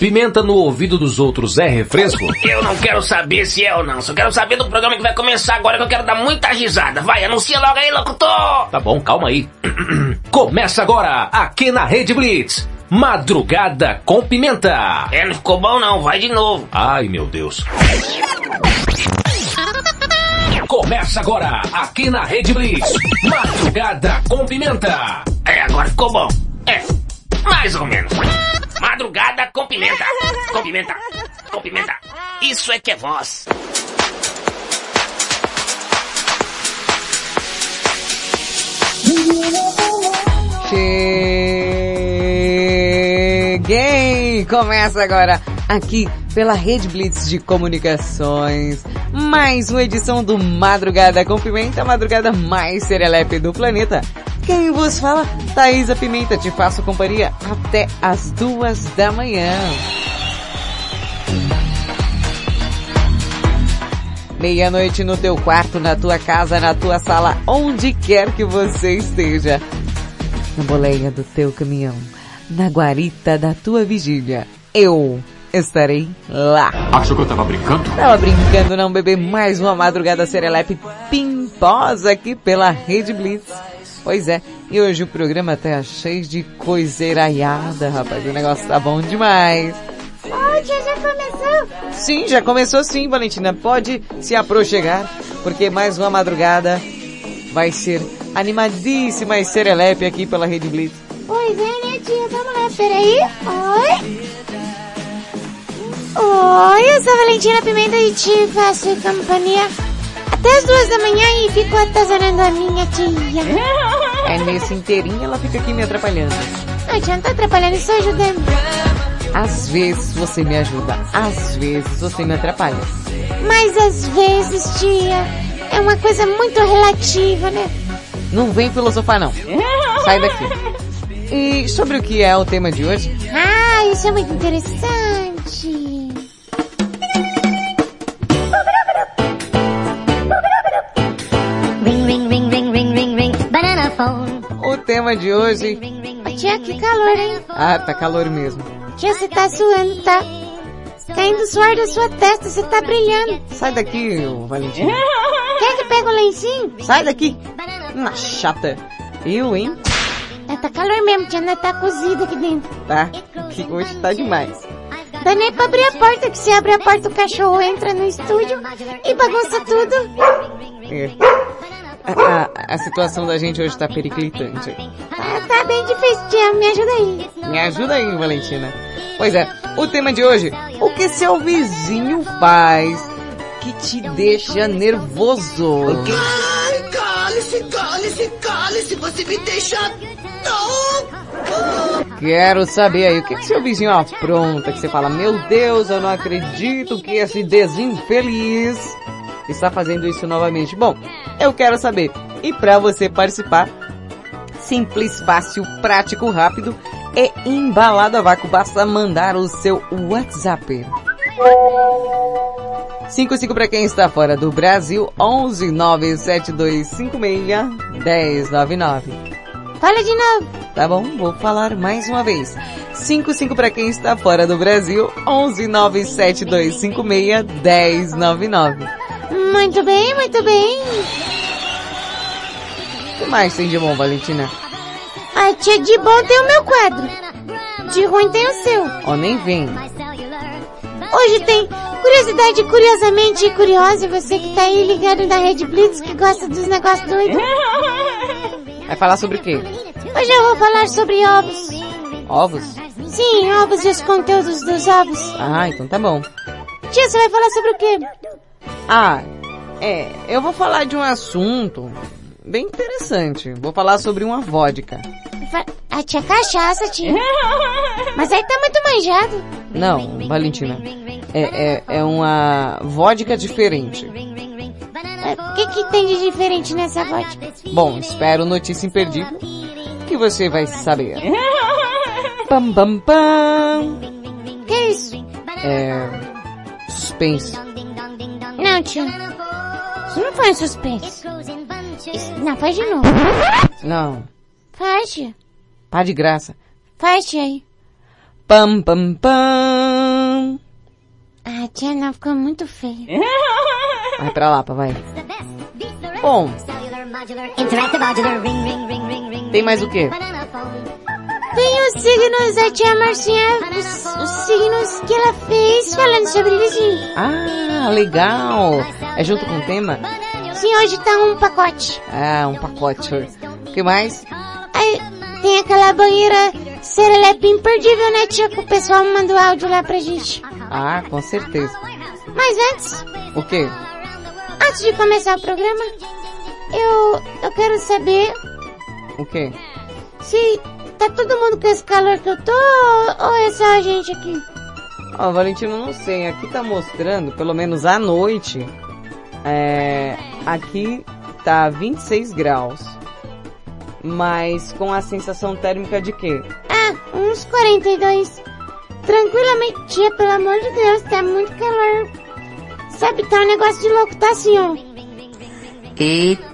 Pimenta no ouvido dos outros é refresco? Eu não quero saber se é ou não. Só quero saber do programa que vai começar agora que eu quero dar muita risada. Vai, anuncia logo aí, locutor! Tá bom, calma aí. Começa agora, aqui na Rede Blitz. Madrugada com Pimenta. É, não ficou bom não. Vai de novo. Ai, meu Deus. Começa agora, aqui na Rede Blitz. Madrugada com Pimenta. É, agora ficou bom. É, mais ou menos. Madrugada com pimenta. Com pimenta. Com pimenta. Isso é que é voz. Cheguei! Começa agora aqui pela Rede Blitz de Comunicações. Mais uma edição do Madrugada com Pimenta, a madrugada mais serelepe do planeta. Quem vos fala? Thaisa Pimenta, te faço companhia até as duas da manhã. Meia-noite no teu quarto, na tua casa, na tua sala, onde quer que você esteja. Na boleia do teu caminhão, na guarita da tua vigília. Eu estarei lá. Achou que eu tava brincando? Tava brincando não, bebê. Mais uma madrugada serelepe pimposa aqui pela Rede Blitz. Pois é, e hoje o programa tá cheio de coiseiraiada, rapaz. O negócio tá bom demais. Tia, já começou? Sim, já começou sim, Valentina. Pode se aproxegar, porque mais uma madrugada vai ser animadíssima e serelepe aqui pela Rede Blitz. Pois é, né, tia? Vamos lá, peraí. Oi? Oi, eu sou a Valentina Pimenta e te faço companhia até as duas da manhã e fico atazanando a minha tia. É nesse inteirinho ela fica aqui me atrapalhando. Ai, tia, não tá atrapalhando, só ajudando. Às vezes você me ajuda, às vezes você me atrapalha. Mas às vezes, tia, é uma coisa muito relativa, né? Não vem filosofar não. Sai daqui. E sobre o que é o tema de hoje? Ah, isso é muito interessante. O tema de hoje... Tia, que calor, hein? Ah, tá calor mesmo. Tia, você tá suando, tá? Caindo suor da sua testa, você tá brilhando. Sai daqui, ô Valentina. Quer que pega o lencinho? Sai daqui. Uma chata. Eu, hein? É, tá calor mesmo, tia, né? Tá cozido aqui dentro. Tá. Que hoje tá demais. Dá nem pra abrir a porta, que se abre a porta o cachorro entra no estúdio e bagunça tudo. É. A, a, a situação da gente hoje tá periclitante. Tá, tá bem difícil, tia, me ajuda aí. Me ajuda aí, Valentina. Pois é, o tema de hoje, o que seu vizinho faz que te deixa nervoso? Ai, cale-se, cale-se, cale-se, você me deixa louco. Quero saber aí, o que, que seu vizinho apronta, que você fala, meu Deus, eu não acredito que esse desinfeliz está fazendo isso novamente. Bom, eu quero saber. E para você participar, simples, fácil, prático, rápido e embalado a vácuo, basta mandar o seu WhatsApp. 55 para quem está fora do Brasil, 11 97256 1099. Fala de novo. Tá bom, vou falar mais uma vez. 55 para quem está fora do Brasil, 11 97256 1099. Muito bem, muito bem. O que mais tem de bom, Valentina? A tia de bom tem o meu quadro. De ruim tem o seu. Ó, nem vem. Hoje tem curiosidade curiosamente curiosa. Você que tá aí ligado na Rede Blitz, que gosta dos negócios doidos. Vai falar sobre o quê? Hoje eu vou falar sobre ovos. Ovos? Sim, ovos e os conteúdos dos ovos. Ah, então tá bom. Tia, você vai falar sobre o quê? Ah, é, eu vou falar de um assunto bem interessante. Vou falar sobre uma vodka. A tia cachaça, tia. Mas aí tá muito manjado. Não, Valentina. É, é, é uma vodka diferente. O que que tem de diferente nessa vodka? Bom, espero notícia imperdível que você vai saber. Pam, pam, pam. Que é isso? É... Suspense. Não, tia. Isso não foi um suspense. Isso, não, faz de novo. Não. Faz. Pá de graça. Faz, aí. Pam, pam, pam. Ah, tia não, ficou muito feio. Vai pra lá, vai. Bom, tem mais o quê? Tem os signos da tia Marcinha, os, os signos que ela fez falando sobre vizinho. Ah, legal. É junto com o tema? Sim, hoje tá um pacote. Ah, um pacote. O que mais? Aí tem aquela banheira serelepe imperdível, né, tia? Que o pessoal mandou áudio lá pra gente. Ah, com certeza. Mas antes, O quê? antes de começar o programa, eu, eu quero saber O quê? se tá todo mundo com esse calor que eu tô ou é só a gente aqui? Ó, Valentino, não sei. Aqui tá mostrando, pelo menos à noite, é, aqui tá 26 graus. Mas com a sensação térmica de quê? Ah, uns 42. Tranquilamente, tia, pelo amor de Deus, tá muito calor. Sabe, tá um negócio de louco, tá assim, ó. Eita,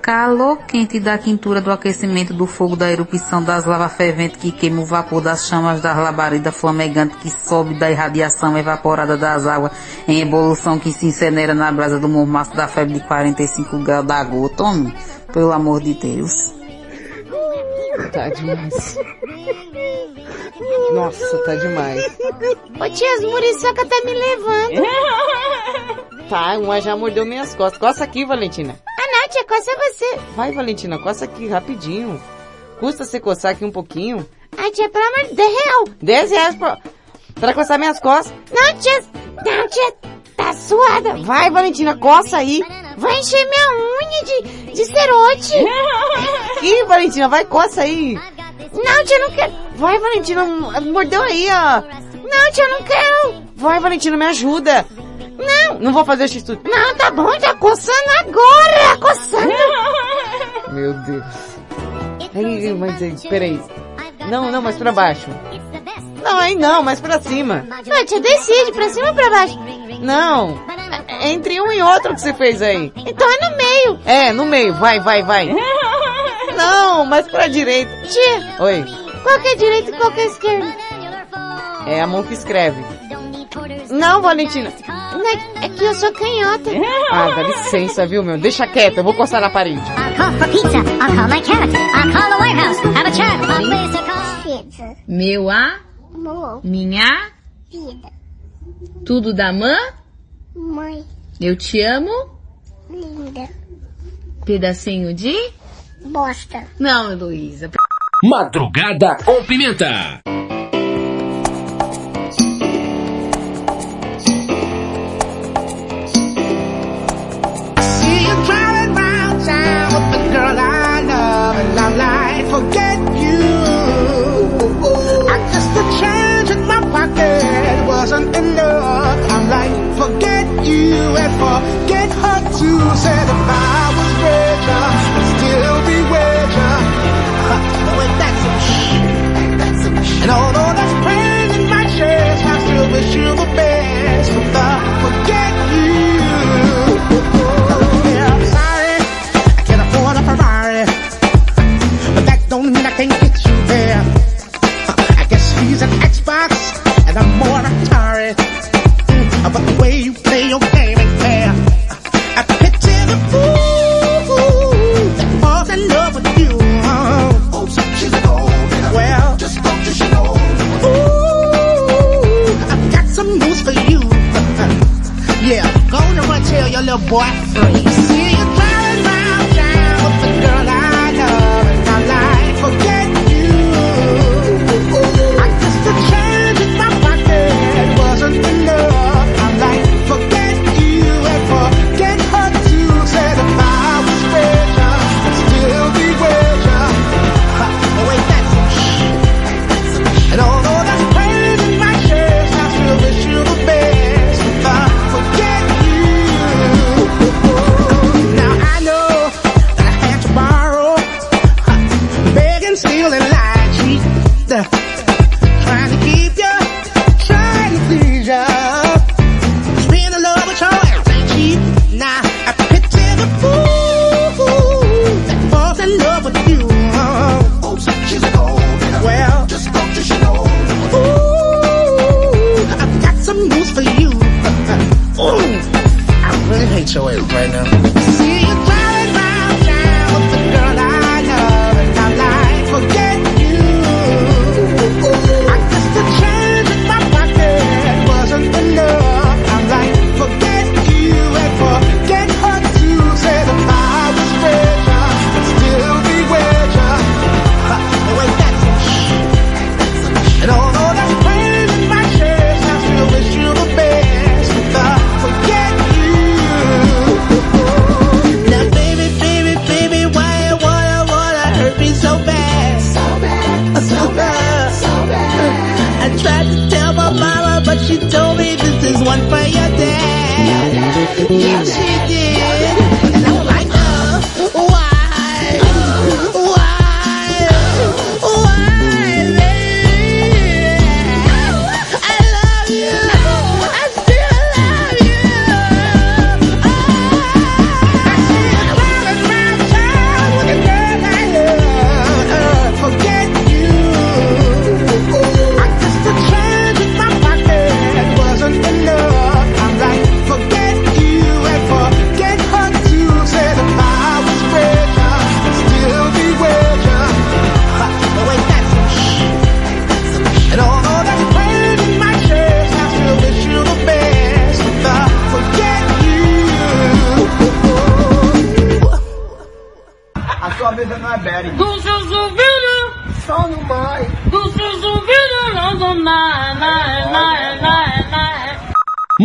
calor quente da quintura do aquecimento do fogo da erupção das lavas ferventes que queima o vapor das chamas das labaredas flamegantes que sobe da irradiação evaporada das águas em evolução que se incinera na brasa do mormaço da febre de 45 graus da gota, homem. Pelo amor de Deus. Tá demais. Nossa, tá demais. Ô tia, as muriçoca tá me levando. Tá, uma já mordeu minhas costas. Coça aqui, Valentina. Não, tia, coça você. Vai, Valentina, coça aqui, rapidinho. Custa você coçar aqui um pouquinho? Ah, tia, pelo amor de Deus. 10 reais pra, pra coçar minhas costas. Não, tia, não, tia, tá suada. Vai, Valentina, coça aí. Vai encher minha unha de, de cerote. Ih, Valentina, vai, coça aí. Não, tia, não quero. Vai, Valentina, mordeu aí, ó. Não, tia, não quero. Vai, Valentina, me ajuda. Não, Não vou fazer x tudo. não, tá bom, tá coçando agora, coçando. Meu Deus. Ai, mas aí, peraí. Não, não, mas pra baixo. Não, aí não, mas pra cima. Não, tia, decide, pra cima ou pra baixo? Não. É Entre um e outro que você fez aí. Então é no meio. É, no meio. Vai, vai, vai. Não, mas pra direita. Tia, Oi. qual que é direito e qual que é esquerdo? É a mão que escreve. Não, Valentina. É- é que eu sou canhota. Ah, dá licença, viu, meu? Deixa quieto, eu vou coçar na parede. I'll call for pizza. I'll call my cat. I'll call the warehouse. Have a chat. I'll place a call. Meu amor, minha, Vida, tudo da mãe, mãe, eu te amo, linda, pedacinho de... bosta. Não, Heloísa. Madrugada com Pimenta. Forget you. I guess the change in my pocket wasn't enough. I'm like forget you and forget her too. Said if I was richer, I'd still be richer. Oh, ain't that some shit? And although there's pain in my chest, I still wish you the best. But the forget an Xbox, and I'm more Atari. Mm, But the way you play your game ain't fair. I picture the fool that falls in love with you. Oh, so she's a gold Well, just don't you know. Ooh, I've got some news for you. Yeah, go on and run tell your little boy free. You.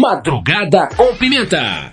Madrugada com Pimenta.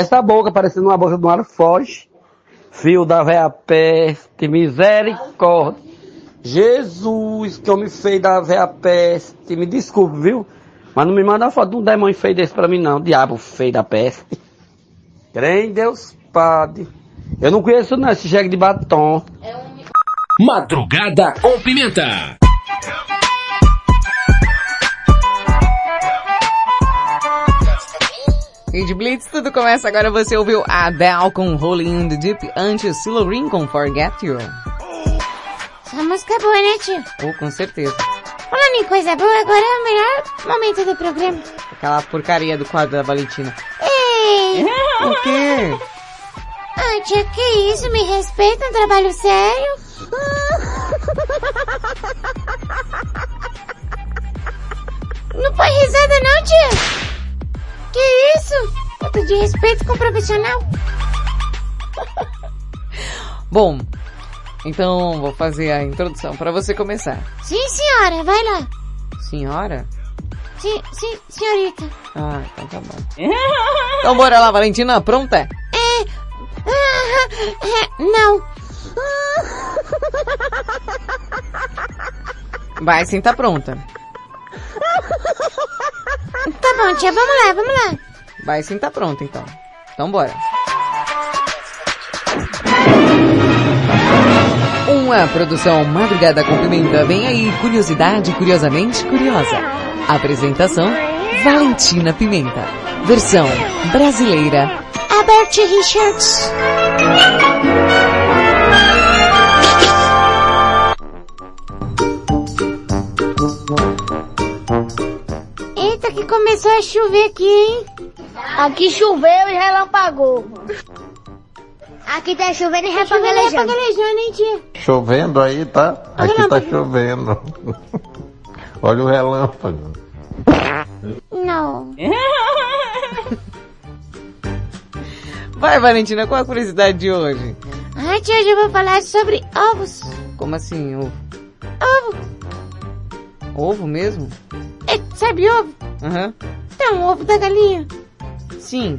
essa boca parecendo uma boca do mar foge. Fio da véia peste, misericórdia. Jesus, que homem feio da véia peste. Me desculpe, viu? Mas não me manda uma foto de um demônio feio desse pra mim, não. Diabo feio da peste. Crê em Deus, Padre. Eu não conheço, não, esse jegue de batom. É um... Madrugada com pimenta. Rede Blitz, tudo começa agora. Você ouviu a Adele com Rolling in the Deep antes Silo Ring com Forget You. Essa música é boa, né, tio? Oh, com certeza. Falando em coisa boa, agora é o melhor momento do programa. Aquela porcaria do quadro da Valentina. Ei! O quê? Ah, tia, que isso? Me respeita, um trabalho sério? Não foi risada não, tia? Que isso? Falta de respeito com o profissional. Bom, então vou fazer a introdução para você começar. Sim, senhora, vai lá. Senhora? Sim, sim, senhorita. Ah, então tá bom. Então bora lá, Valentina, pronta? É... ah, é, não. Vai sim, tá pronta. Tá bom, tia, vamos lá, vamos lá. Vai sim, tá pronta então. Então bora. Uma produção Madrugada com Pimenta. Vem aí, curiosidade curiosamente curiosa. Apresentação, Valentina Pimenta. Versão brasileira. Albert Richards. Eita, que começou a chover aqui, hein? Aqui choveu e relampagou. Aqui tá chovendo e Tá chovendo repagalejando. tia? Chovendo aí, tá? Aqui tá chovendo. Olha o relâmpago. Não. Vai, Valentina, qual a curiosidade de hoje? Ah, tia, hoje eu vou falar sobre ovos. Como assim, ovo? Ovo. Ovo mesmo? É, sabe ovo? Aham. Então, o ovo da galinha. Sim.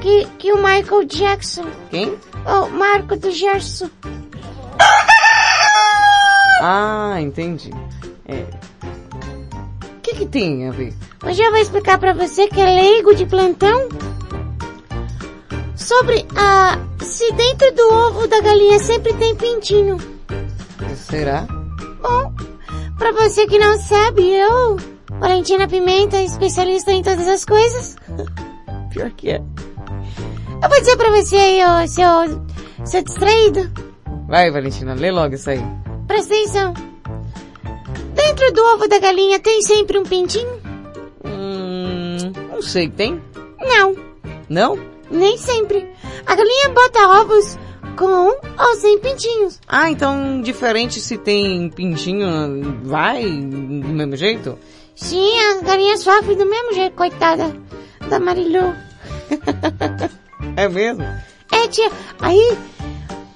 Que, que o Michael Jackson, Quem? o Marco do Gerson. Ah, entendi. É. O que que tem a ver? Hoje eu vou explicar pra você que é leigo de plantão sobre a se dentro do ovo da galinha sempre tem pintinho. Será? Bom, pra você que não sabe, eu, Valentina Pimenta, especialista em todas as coisas, Pior que é. eu vou dizer pra você aí, ô, seu, seu distraído, Vai, Valentina, lê logo isso aí. presta atenção. Dentro do ovo da galinha tem sempre um pintinho? Hum, não sei, tem? Não, Não? nem sempre. A galinha bota ovos com ou sem pintinhos. Ah, então diferente se tem pintinho, vai do mesmo jeito? Sim, a galinha sofre do mesmo jeito, coitada da Marilu. É mesmo? É, tia, aí,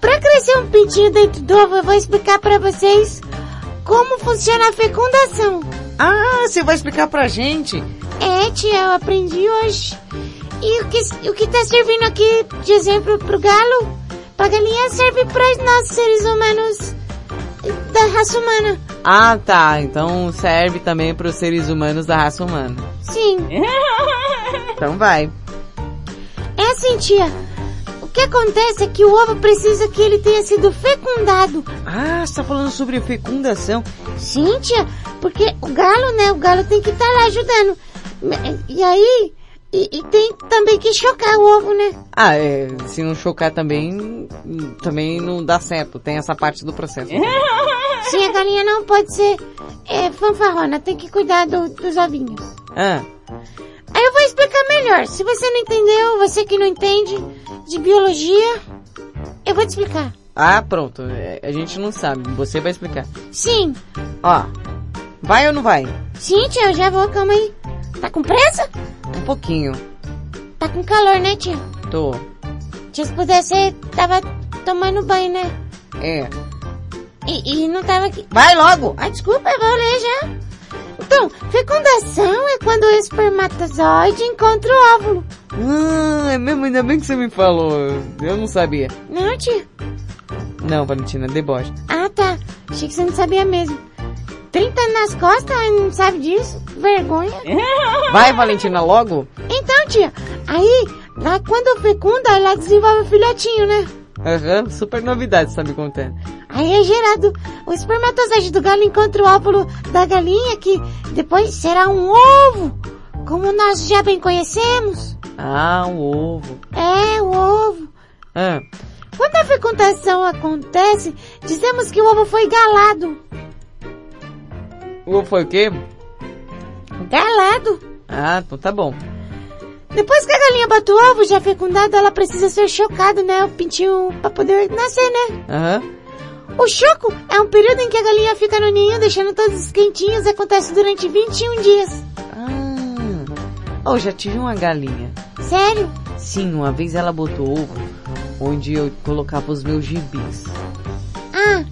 pra crescer um pintinho dentro do ovo, eu vou explicar pra vocês como funciona a fecundação. Ah, você vai explicar pra gente? É, tia, eu aprendi hoje. E o que, o que tá servindo aqui de exemplo pro galo, pra galinha, serve pra nós seres humanos da raça humana. Ah, tá. Então serve também pros seres humanos da raça humana. Sim. Então vai. É assim, tia. O que acontece é que o ovo precisa que ele tenha sido fecundado. Ah, você tá falando sobre fecundação. Sim, tia, porque o galo, né? O galo tem que estar lá ajudando. E aí, e, e tem também que chocar o ovo, né? Ah, é, se não chocar também, também não dá certo. Tem essa parte do processo. Sim, a galinha não pode ser é, fanfarrona, tem que cuidar do- dos ovinhos. Ah, Aí eu vou explicar melhor. Se você não entendeu, você que não entende de biologia, eu vou te explicar. ah, pronto. É, A gente não sabe. Você vai explicar. Sim, Ó, vai ou não vai? sim, tia, eu já vou, calma aí. Tá com pressa? Um pouquinho. Tá com calor, né, tia? Tô. Tia, se pudesse, tava tomando banho, né? É. E, e não tava aqui. Vai logo! Ai, desculpa, eu vou ler já. Então, fecundação é quando o espermatozoide encontra o óvulo. Ah, é mesmo, ainda bem que você me falou. Eu não sabia. Não, tia? Não, Valentina, deboche. Ah, tá. Achei que você não sabia mesmo. 30 anos nas costas e não sabe disso? Vergonha. Vai, Valentina, logo. Então, tia, aí Lá quando fecunda, ela desenvolve o filhotinho, né? Aham, super novidade, você tá me contando. Aí é gerado o espermatozoide do galo encontra o óvulo da galinha que depois será um ovo, como nós já bem conhecemos. Ah, o ovo. É, o ovo. Ah, Quando a fecundação acontece, dizemos que o ovo foi galado. o ovo foi o quê? Galado. Ah, então tá bom. Depois que a galinha bota o ovo já fecundado, ela precisa ser chocada, né? O pintinho pra poder nascer, né? Aham. O choco é um período em que a galinha fica no ninho, deixando todos quentinhos e acontece durante 21 dias. Ah. Oh, já tive uma galinha. Sério? Sim, uma vez ela botou ovo onde eu colocava os meus gibis. Ah,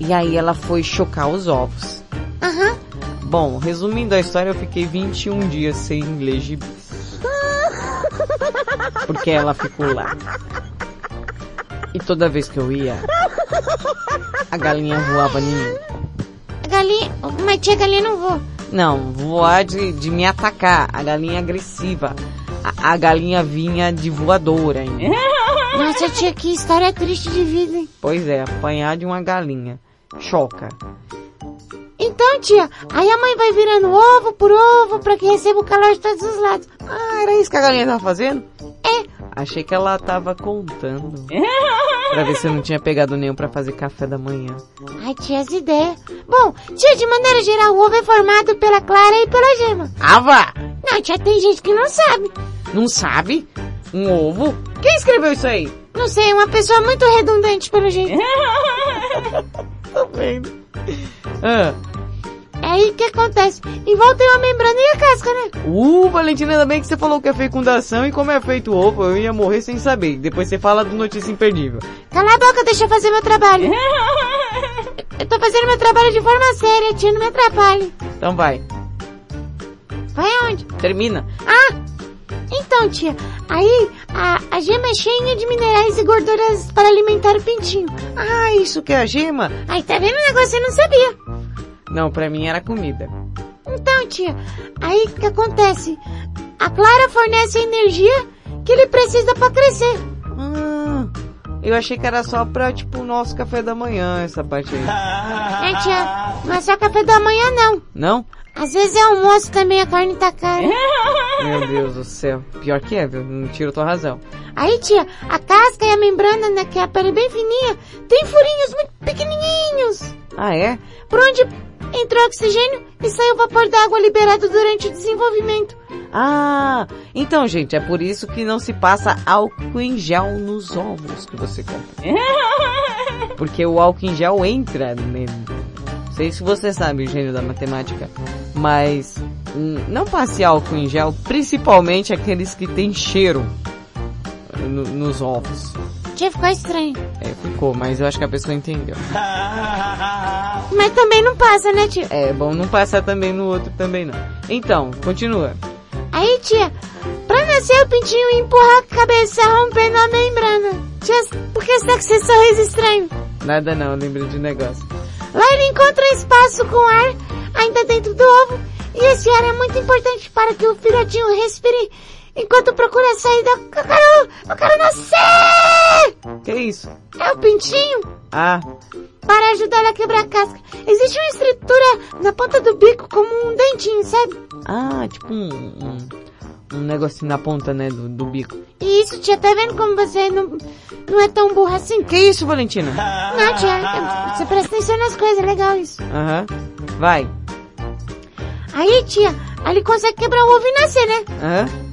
E aí ela foi chocar os ovos. aham. Bom, resumindo a história, eu fiquei 21 dias sem ler gibis. Porque ela ficou lá. E toda vez que eu ia, a galinha voava em mim. A galinha, mas tia galinha não voa. Não, voar de, de me atacar. A galinha agressiva. A, a galinha vinha de voadora ainda. Nossa tia, que história triste de vida, hein? Pois é, apanhar de uma galinha. Choca. Então, tia, aí a mãe vai virando ovo por ovo pra que receba o calor de todos os lados. Ah, era isso que a galinha tava fazendo? É. Achei que ela tava contando. pra ver se eu não tinha pegado nenhum pra fazer café da manhã. Ai, tia, as ideias. Bom, tia, de maneira geral, o ovo é formado pela clara e pela gema. Ah, vá! Não, tia, tem gente que não sabe. Não sabe? Um ovo? Quem escreveu isso aí? Não sei, uma pessoa muito redundante pelo jeito. Tô vendo. Ah. É aí que acontece. Em volta tem uma membrana e a casca, né? Uh, Valentina, ainda bem que você falou que é fecundação e como é feito o ovo, eu ia morrer sem saber. Depois você fala do notícia imperdível. Cala a boca, deixa eu fazer meu trabalho. eu tô fazendo meu trabalho de forma séria, tia, não me atrapalhe. Então vai. Vai aonde? Termina. Ah! Então, tia, aí a, a gema é cheia de minerais e gorduras para alimentar o pintinho. Ah, isso que é a gema? Aí tá vendo o negócio você não sabia. Não, pra mim era comida. Então, tia, aí que acontece? A Clara fornece a energia que ele precisa para crescer. Ah, eu achei que era só pra, tipo, o nosso café da manhã, essa parte aí. É, tia, não é só café da manhã, não. Não? Às vezes é almoço também, a carne tá cara. Meu Deus do céu. Pior que é, viu? Não tiro tua razão. Aí, tia, a casca e a membrana, né, que é a pele bem fininha, tem furinhos muito pequenininhos. Ah, é? Por onde entrou oxigênio e saiu vapor d'água liberado durante o desenvolvimento. Ah, então, gente, é por isso que não se passa álcool em gel nos ovos que você compra. Porque o álcool em gel entra nele. Não sei se você sabe o gênio da matemática, mas hum, não passe álcool em gel, principalmente aqueles que têm cheiro no- nos ovos. Tia, ficou estranho. É, ficou, mas eu acho que a pessoa entendeu. Mas também não passa, né, tia? É bom não passar também no outro também não. Então, continua. Aí, tia, pra nascer o pintinho empurra a cabeça rompendo a membrana. Tia, por que você tá com esse sorriso estranho? Nada não, eu lembrei de negócio. Lá ele encontra espaço com ar ainda dentro do ovo e esse ar é muito importante para que o filhotinho respire enquanto procura sair da... Eu quero, eu quero nascer! Que isso? É o pintinho Ah, para ajudar a quebrar a casca. Existe uma estrutura na ponta do bico como um dentinho, sabe? ah, tipo um, um, um negocinho na ponta, né, do, do bico. Isso, tia, tá vendo como você não, não é tão burra assim? Que isso, Valentina? Não, tia, você presta atenção nas coisas, é legal isso. Aham. Vai. Aí, tia, ele consegue quebrar o ovo e nascer, né? Aham.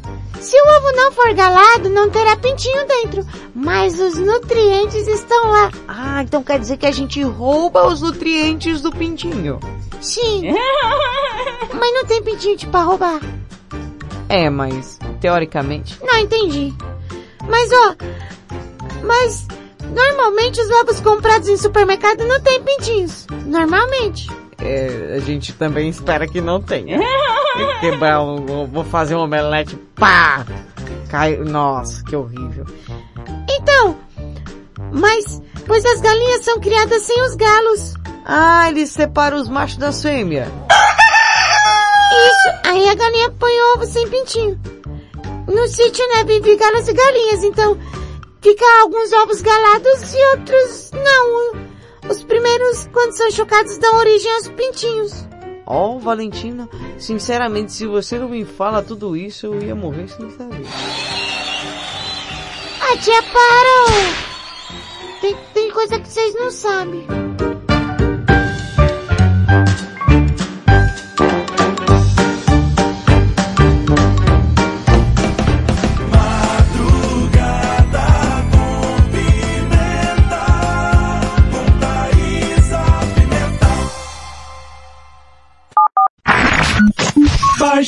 Se o ovo não for galado, não terá pintinho dentro. Mas os nutrientes estão lá. Ah, então quer dizer que a gente rouba os nutrientes do pintinho. Sim. Mas não tem pintinho de pra roubar. É, mas teoricamente. Não entendi. Mas ó, mas normalmente os ovos comprados em supermercado não tem pintinhos. Normalmente. É, a gente também espera que não tenha. Quebrar um, vou fazer um omelete, pá! Cai, nossa, que horrível. Então, mas pois as galinhas são criadas sem os galos. Ah, eles separam os machos das fêmeas. Isso, aí a galinha põe ovo sem pintinho. no sítio, né, vive galas e galinhas, então fica alguns ovos galados e outros não. Os primeiros, quando são chocados, dão origem aos pintinhos. Ó, Valentina, sinceramente, se você não me fala tudo isso, eu ia morrer sem saber. Ah, tia, para! Tem, tem coisa que vocês não sabem.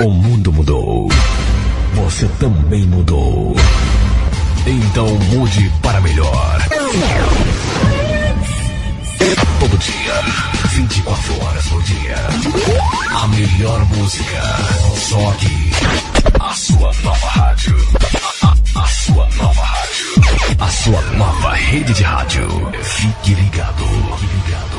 O mundo mudou. Você também mudou. Então mude para melhor. Todo dia, 24 horas por dia. A melhor música. Só aqui. A sua nova rádio. A, a- a sua nova rádio. A sua nova rede de rádio. Fique ligado. Fique ligado.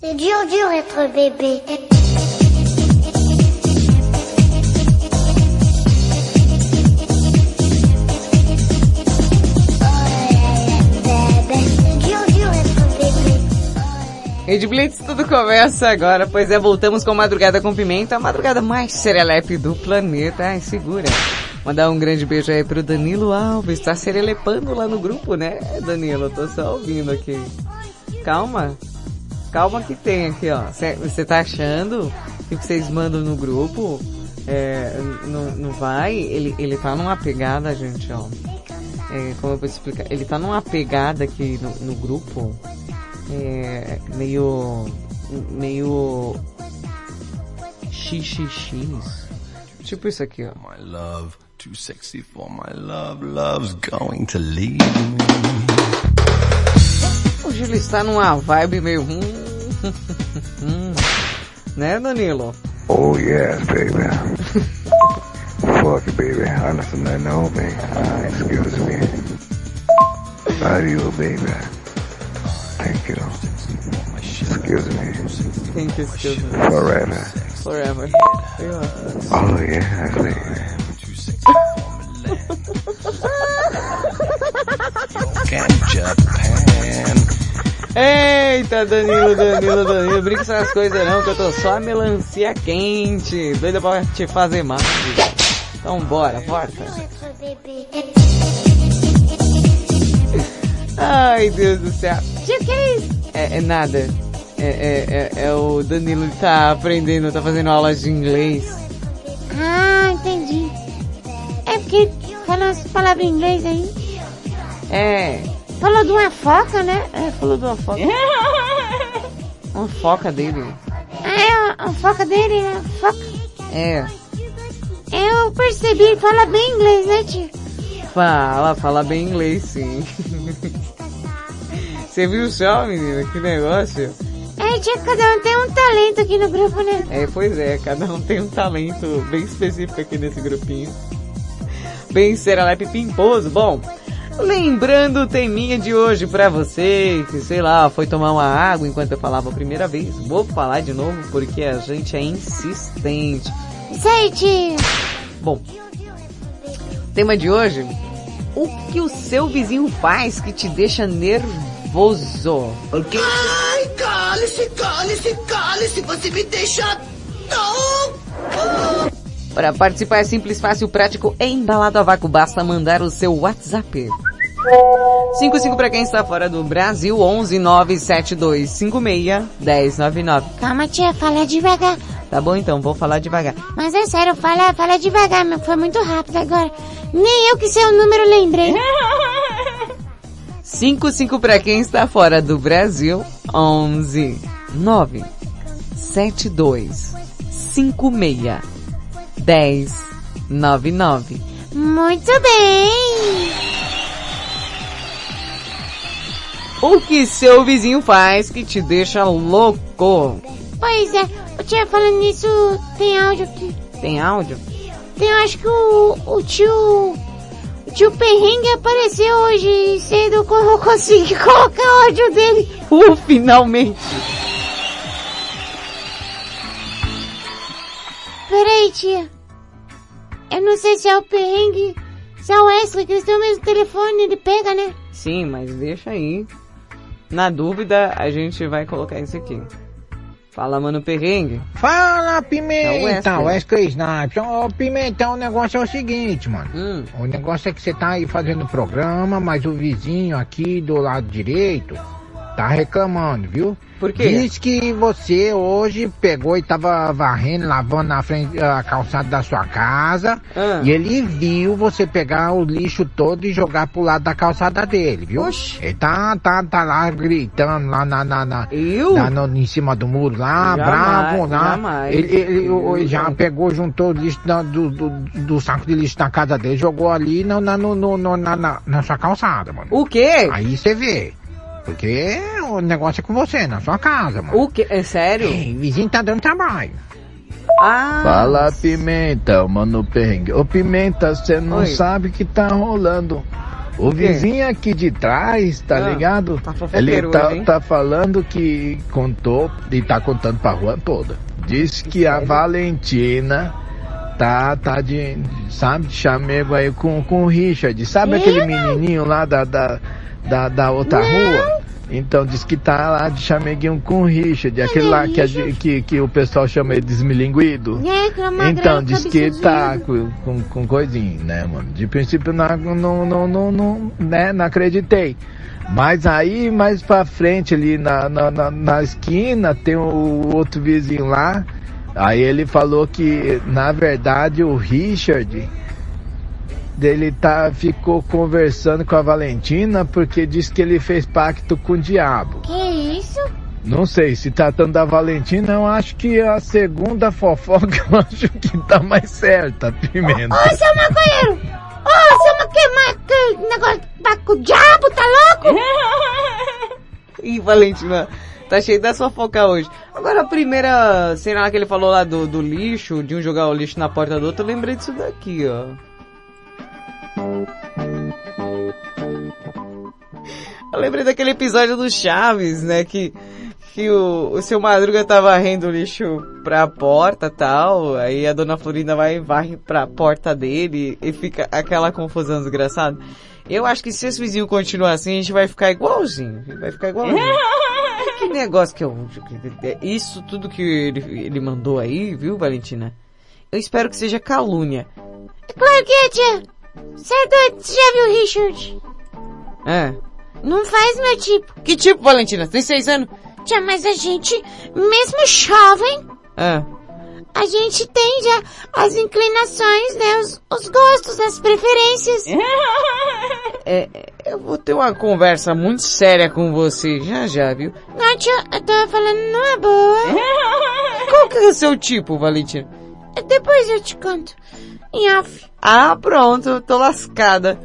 C'est dur, dur être bébé. Rede Blitz, tudo começa agora, pois é, voltamos com Madrugada com Pimenta, a madrugada mais serelepe do planeta. Ai, segura. Mandar um grande beijo aí pro Danilo Alves, tá serelepando lá no grupo, né, Danilo? Tô só ouvindo aqui. Calma. Calma que tem aqui, ó. Você tá achando que vocês mandam no grupo é, não, não vai? Ele, ele tá numa pegada, gente, ó. É, como eu vou te explicar? Ele tá numa pegada aqui no, no grupo é, meio meio xxx tipo isso aqui ó My love, too sexy for my love, love's going to leave me. Hoje ele está numa vibe meio hum, hum, né Danilo Oh yes, baby. Fuck, baby. Honestly, I know, baby. Ah, excuse me. Love you, baby. Thank you. Excuse me. Thank you, excuse me. Forever. forever Oh yeah, baby. Eita, Danilo, Danilo, Danilo, brinca com essas coisas não, que eu tô só a melancia quente, doida pra te fazer mal. Então bora, porta. Ai, Deus do céu. Tio, que é isso? É, é nada. É, é, é, é o Danilo que tá aprendendo, tá fazendo aulas de inglês. Ah, entendi. É porque falou as palavras em inglês aí. É, Falou de uma foca, né? é, falou de uma foca. Uma foca dele. Ah, é a, a foca dele, né? Foca. É, Eu percebi, ele fala bem inglês, né, tio? fala, fala bem inglês sim. Você viu só, menina, que negócio? É, tia, cada um tem um talento aqui no grupo, né? É, pois é, cada um tem um talento bem específico aqui nesse grupinho. Bem serelepe pimposo. Bom, lembrando o teminha de hoje pra você, que sei lá, foi tomar uma água enquanto eu falava a primeira vez. Vou falar de novo porque a gente é insistente. Tio. Bom, tema de hoje, o que o seu vizinho faz que te deixa nervoso? Porque... Ai, cale-se, cale-se, cale-se, você me deixa... Não! Para participar é simples, fácil, prático e embalado a vácuo. Basta mandar o seu WhatsApp. 55 para quem está fora do Brasil, 11 97256 1099. Calma, tia, fala devagar. Tá bom então, vou falar devagar. Mas é sério, fala, fala devagar, meu. Foi muito rápido agora. Nem eu que sei o número lembrei. 55 para quem está fora do Brasil, 11 9 72 56 10 99. Muito bem. O que seu vizinho faz que te deixa louco? Pois é, o tia falando nisso, tem áudio aqui. Tem áudio? Tem, acho que o, o tio... O tio Perrengue apareceu hoje cedo, eu co- consegui colocar o áudio dele. Uh, finalmente. Peraí, tia. Eu não sei se é o Perrengue, se é o Wesley, que eles têm o mesmo telefone, ele pega, né? Sim, mas deixa aí. Na dúvida, a gente vai colocar isso aqui. Fala, mano perrengue. Fala, o Pimenta! Wesley. Snipes. Ô, Pimenta, o negócio é o seguinte, mano. Hum. O negócio é que você tá aí fazendo programa, mas o vizinho aqui do lado direito tá reclamando, viu? Por quê? Diz que você hoje pegou e tava varrendo, lavando na frente a calçada da sua casa. Ah. E ele viu você pegar o lixo todo e jogar pro lado da calçada dele, viu? Ele tá, tá, tá lá gritando lá na, na, na, Eu? lá no- em cima do muro lá, Jamais, bravo lá. jamais. Ele, ele- o- já pegou, juntou o lixo do, do, do saco de lixo da casa dele, jogou ali na, na, no- no- na, na, na sua calçada, mano. O quê? Aí você vê. Porque o negócio é com você, na sua casa, mano. O quê? É sério? O vizinho tá dando trabalho. Ah. Fala, Pimenta, mano perrengue. Ô, Pimenta, você não Oi. sabe o que tá rolando. O vizinho aqui de trás, tá Ah, ligado? tá Ele tá, hoje, tá falando que contou e tá contando pra rua toda. Diz que a Valentina tá, tá de, sabe, de chamego aí com, com o Richard. Sabe aquele menininho lá da, da, da, da outra rua? Então, diz que tá lá de chameguinho com o Richard, aquele lá que, que, que o pessoal chama de desmilinguido. É, é Então, diz que tá com, com, com coisinha, né, mano? De princípio, não, não, não, não, não, né, não acreditei. Mas aí, mais pra frente, ali na, na, na, na esquina, tem o outro vizinho lá. Aí ele falou que, na verdade, o Richard, dele tá, ficou conversando com a Valentina porque disse que ele fez pacto com o diabo. Que isso? Não sei, se tratando da Valentina, eu acho que a segunda fofoca eu acho que tá mais certa, Pimenta. Ô, seu maconheiro! Ô, seu maconheiro, que negócio tá com o diabo, tá louco? Ih, Valentina, tá cheio da fofoca hoje. Agora, a primeira cena lá que ele falou lá do, do lixo, de um jogar o lixo na porta do outro, eu lembrei disso daqui, ó. Eu lembrei daquele episódio do Chaves, né, que, que o, o seu Madruga tá varrendo o lixo pra porta tal, aí a dona Florinda vai e varre pra porta dele e fica aquela confusão desgraçada. Eu acho que se esse vizinho continuar assim, a gente vai ficar igualzinho, vai ficar igualzinho. que negócio que eu... Isso tudo que ele, ele mandou aí, viu, Valentina? Eu espero que seja calúnia. É claro que é, tia. É doido, você já viu o Richard? É. Não faz meu tipo. Que tipo, Valentina? Tem seis anos? Tia, mas a gente, mesmo jovem, É. a gente tem já as inclinações, né? Os, os gostos, as preferências. É, é, eu vou ter uma conversa muito séria com você já já, viu? Não, tia, eu tô falando numa boa. Qual que é o seu tipo, Valentina? Depois eu te conto. Em off. Ah, pronto, eu tô lascada.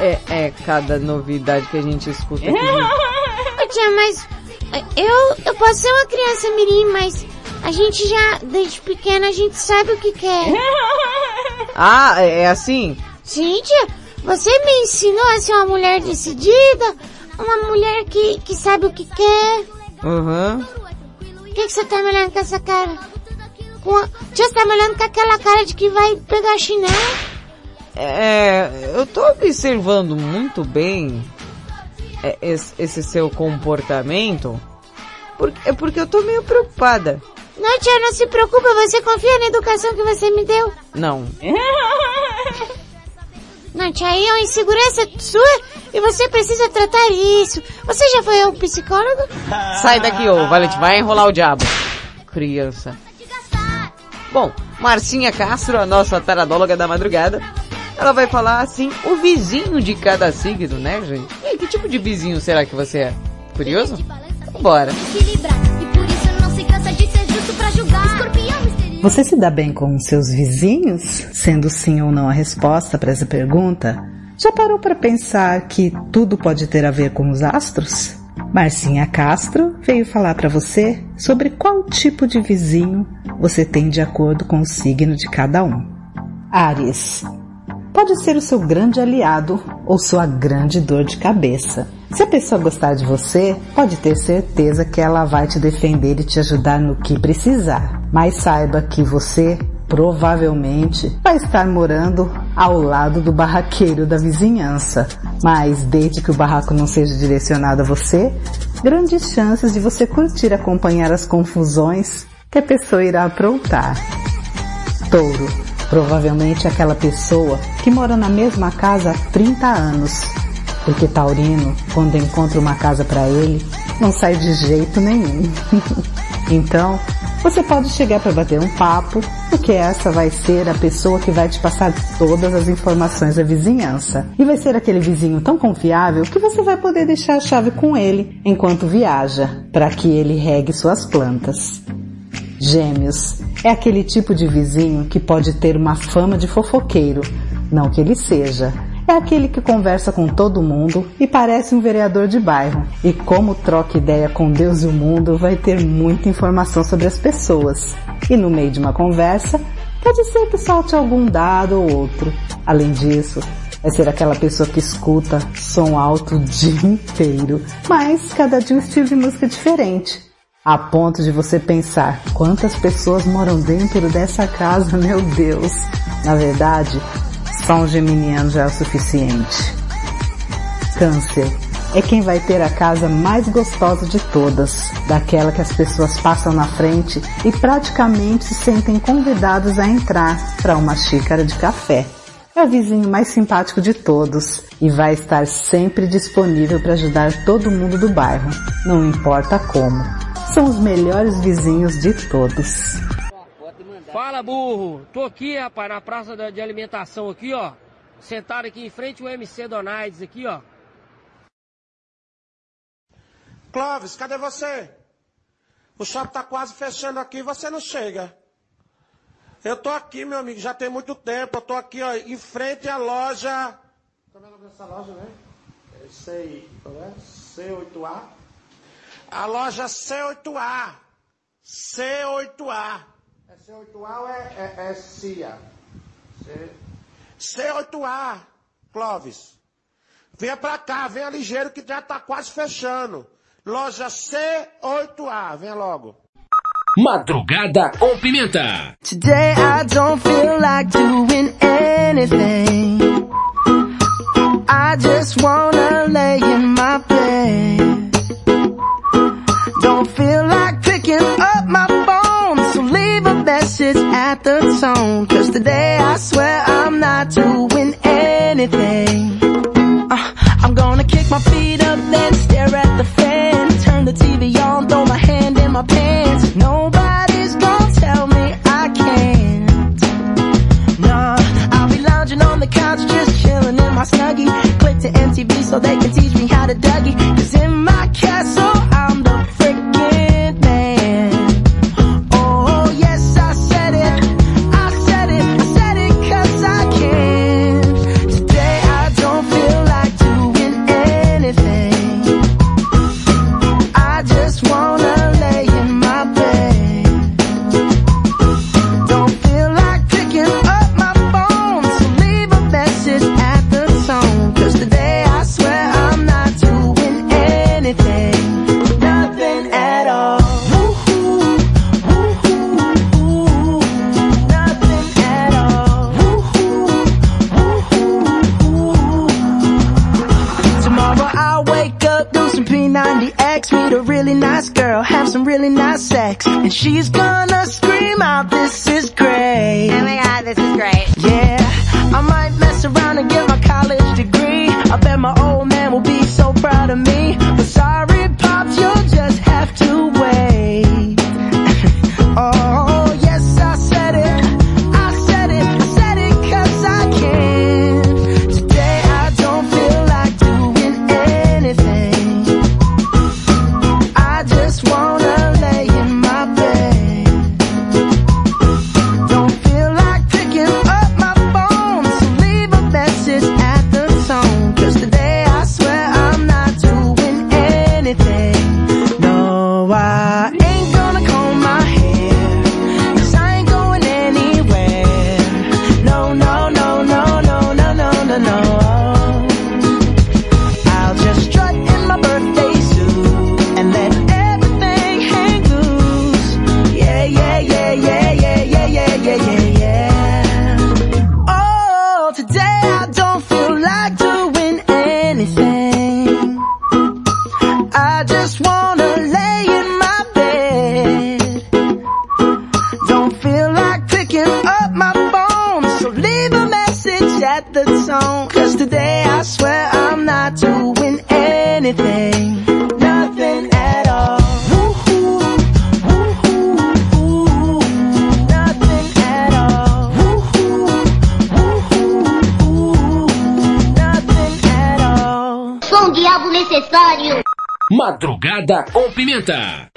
É, é cada novidade que a gente escuta aqui. Ô, tia, mas eh, eu, eu posso ser uma criança mirim, mas a gente já, desde pequena, a gente sabe o que quer. Ah, é é assim? Sim, tia. Você me ensinou a ser uma mulher decidida, uma mulher que, que sabe o que quer. Uhum. Por que, que você tá me olhando com essa cara? Com a... Tia, você tá me olhando com aquela cara de que vai pegar chinelo? É, eu tô observando muito bem é, esse, esse seu comportamento Por- é porque eu tô meio preocupada. Não, tia, não se preocupa, você confia na educação que você me deu. Não. Tia, aí é uma insegurança sua e você precisa tratar isso. Você já foi ao psicólogo? Sai daqui, ô Valente, vai enrolar o diabo. Criança. Bom, Marcinha Castro, a nossa taradóloga da madrugada, ela vai falar assim, o vizinho de cada signo, né, gente? E aí, que tipo de vizinho será que você é? Curioso? Bora. equilibrar. Você se dá bem com seus vizinhos? Sendo sim ou não a resposta para essa pergunta, já parou para pensar que tudo pode ter a ver com os astros? Marcinha Castro veio falar para você sobre qual tipo de vizinho você tem de acordo com o signo de cada um. Áries. Pode ser o seu grande aliado ou sua grande dor de cabeça. Se a pessoa gostar de você, pode ter certeza que ela vai te defender e te ajudar no que precisar. Mas saiba que você provavelmente vai estar morando ao lado do barraqueiro da vizinhança. Mas desde que o barraco não seja direcionado a você, grandes chances de você curtir acompanhar as confusões que a pessoa irá aprontar. Touro. Provavelmente aquela pessoa que mora na mesma casa há 30 anos. Porque Taurino, quando encontra uma casa para ele, não sai de jeito nenhum. então, você pode chegar para bater um papo, porque essa vai ser a pessoa que vai te passar todas as informações da vizinhança. E vai ser aquele vizinho tão confiável que você vai poder deixar a chave com ele enquanto viaja, para que ele regue suas plantas. Gêmeos é aquele tipo de vizinho que pode ter uma fama de fofoqueiro, não que ele seja. É aquele que conversa com todo mundo e parece um vereador de bairro. E como troca ideia com Deus e o mundo, vai ter muita informação sobre as pessoas. E no meio de uma conversa, pode ser que salte algum dado ou outro. Além disso, vai ser aquela pessoa que escuta som alto o dia inteiro, mas cada dia um estilo de música diferente. A ponto de você pensar quantas pessoas moram dentro dessa casa, meu Deus. Na verdade, só um geminiano já é o suficiente. Câncer é quem vai ter a casa mais gostosa de todas, daquela que as pessoas passam na frente e praticamente se sentem convidados a entrar para uma xícara de café. É o vizinho mais simpático de todos e vai estar sempre disponível para ajudar todo mundo do bairro, não importa como. São os melhores vizinhos de todos. Fala, burro. Tô aqui, rapaz, na praça de alimentação aqui, ó. Sentado aqui em frente ao MC Donaides aqui, ó. Clóvis, cadê você? O shopping tá quase fechando aqui, você não chega. Eu tô aqui, meu amigo, já tem muito tempo. Eu tô aqui, ó, em frente à loja. Como é o nome dessa loja, né? É C, é? C8A. A loja C8A. C8A. É C8A ou é, é, é CIA? C... C8A, Clóvis. Venha pra cá, venha ligeiro que já tá quase fechando. Loja C8A, venha logo. Madrugada com pimenta. Today I don't feel like doing anything. I just wanna lay in my bed. Message at the tone. Cause today I swear I'm not doing anything. Uh, I'm gonna kick my feet up, then stare at the fan. Turn the TV on, throw my hand in my pants. Nobody's gonna tell me I can't. Nah, I'll be lounging on the couch, just chilling in my snuggie. Click to MTV so they can teach me how to Dougie. Com Pimenta.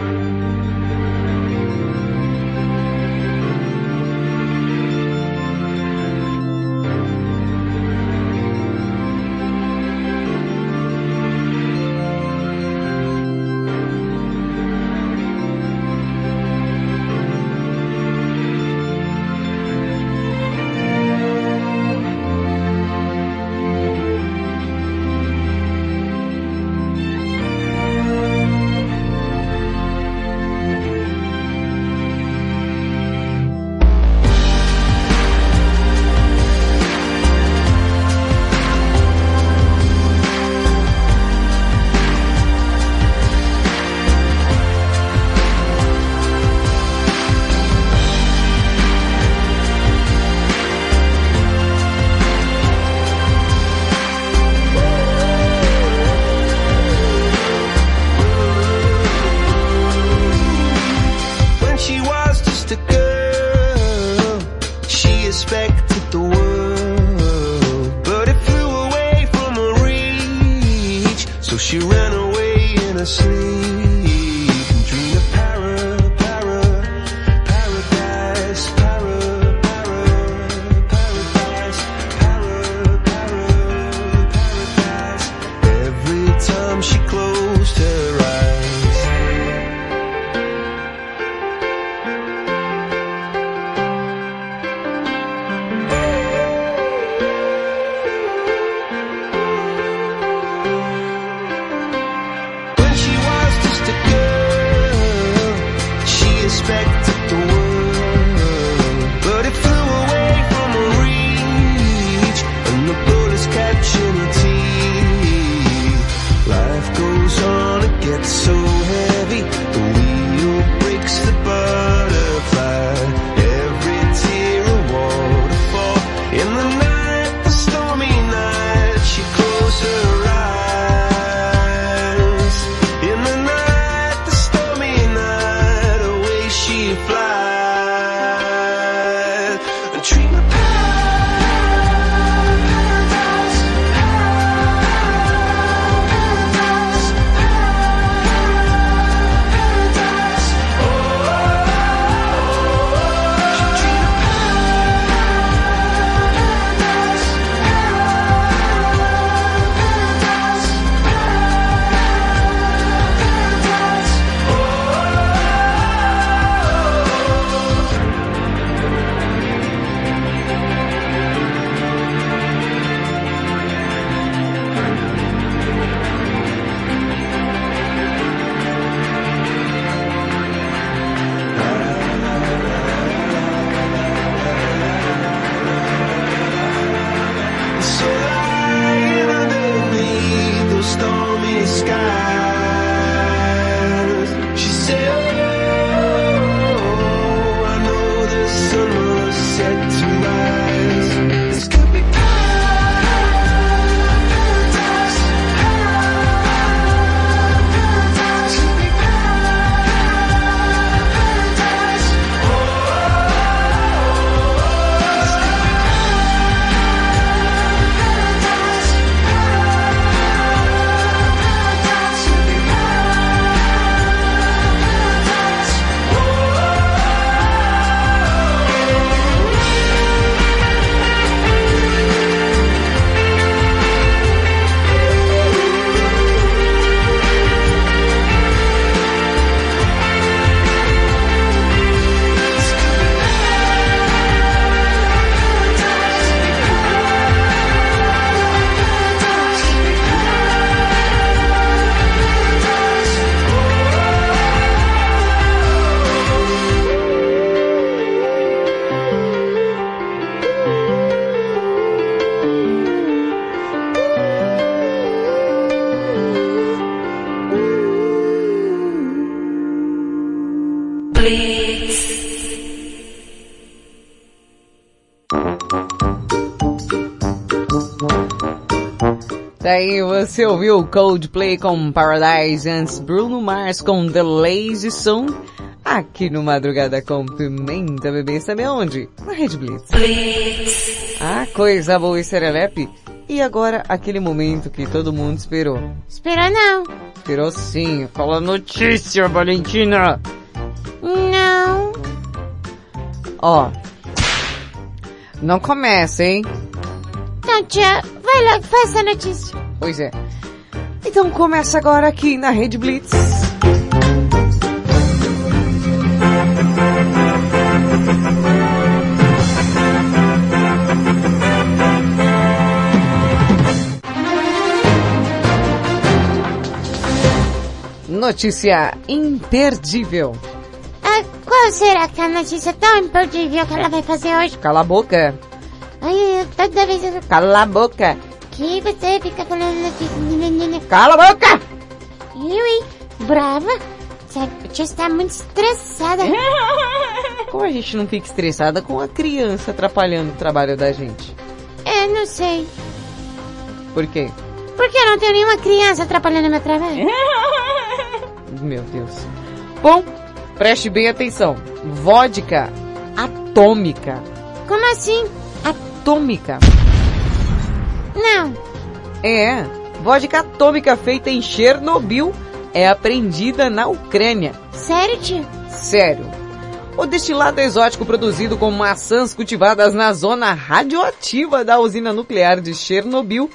Você ouviu Coldplay com Paradise antes Bruno Mars com The Lazy Song aqui no Madrugada com Pimenta Bebê, sabe aonde? Na Rede Blitz. Ah, coisa boa e serelepe. E agora aquele momento que todo mundo esperou. Esperou não. Esperou sim. Fala a notícia, Valentina. Não. Ó. Não começa, hein? Então, tia, vai logo, faz essa notícia. Pois é. Então começa agora aqui na Rede Blitz. Notícia imperdível. Ah, qual será que é a notícia tão imperdível que ela vai fazer hoje? Cala a boca. Ai, toda vez eu... Cala a boca. Que você fica falando notícia... Cala a boca! Eu, hein? Brava? Você está muito estressada. Como a gente não fica estressada com a criança atrapalhando o trabalho da gente? É, não sei. Por quê? Por que eu não tenho nenhuma criança atrapalhando meu trabalho? Meu Deus. Bom, preste bem atenção. Vodka atômica. Como assim? Atômica. Não. É, vodka atômica feita em Chernobyl é apreendida na Ucrânia. Sério, tio? Sério. O destilado exótico produzido com maçãs cultivadas na zona radioativa da usina nuclear de Chernobyl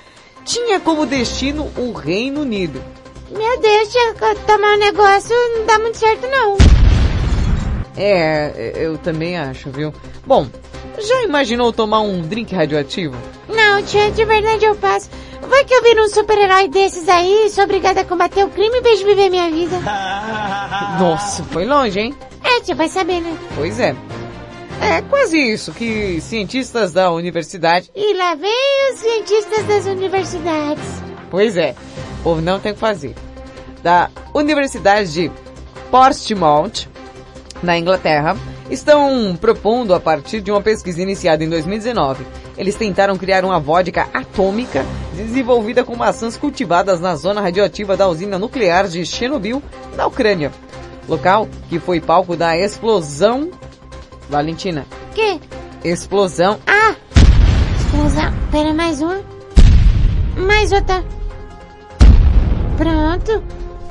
tinha como destino o Reino Unido. Meu Deus, tia, tomar um negócio não dá muito certo não. É, eu também acho, viu? Bom, já imaginou tomar um drink radioativo? Não, tia, de verdade eu passo. Vai que eu viro um super-herói desses aí, sou obrigada a combater o crime e vejo viver minha vida. Nossa, foi longe, hein? É, tia, vai saber, né? Pois é. É quase isso que cientistas da universidade. E lá vem os cientistas das universidades. Pois é, o povo não tem o que fazer. Da Universidade de Portsmouth, na Inglaterra, estão propondo a partir de uma pesquisa iniciada em 2019. Eles tentaram criar uma vodka atômica desenvolvida com maçãs cultivadas na zona radioativa da usina nuclear de Chernobyl, na Ucrânia. Local que foi palco da explosão. Valentina. Que? Explosão. Ah! Explosão. Pera, mais uma. Mais outra. Pronto.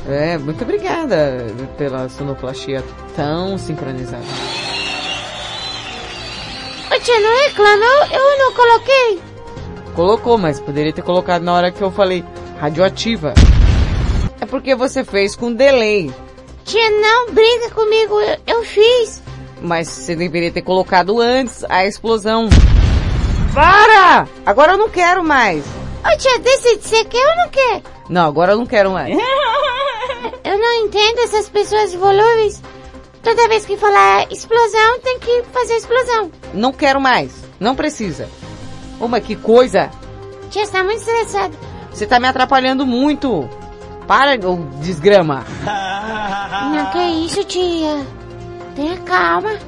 É, muito obrigada pela sonoplastia tão sincronizada. Tia, não reclama, eu, eu não coloquei. Colocou, mas poderia ter colocado na hora que eu falei radioativa. É porque você fez com delay. Tia, não briga comigo, eu, eu fiz. Mas você deveria ter colocado antes a explosão. Para! Agora eu não quero mais. Ô tia, decide, você quer ou não quer? Não, agora eu não quero mais. Eu não entendo essas pessoas volúveis. Toda vez que falar explosão, tem que fazer explosão. Não quero mais. Não precisa. Uma que coisa. Tia, você tá muito estressada. Você tá me atrapalhando muito. Para, ô desgrama. Não, que isso, tia? Tenha calma.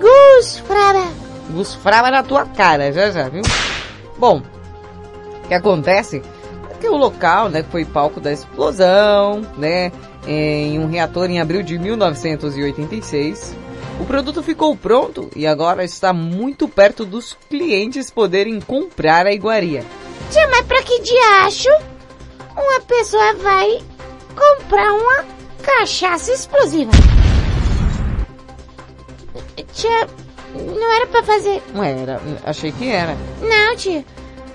Gus, fraba. Gus fraba na tua cara, já já, viu? Bom, o que acontece é que o local, né, foi palco da explosão, né, em um reator em abril de 1986. O produto ficou pronto e agora está muito perto dos clientes poderem comprar a iguaria. Tia, mas pra que diacho uma pessoa vai comprar uma cachaça explosiva? Tia, não era pra fazer. Não era, achei que era. Não, tia.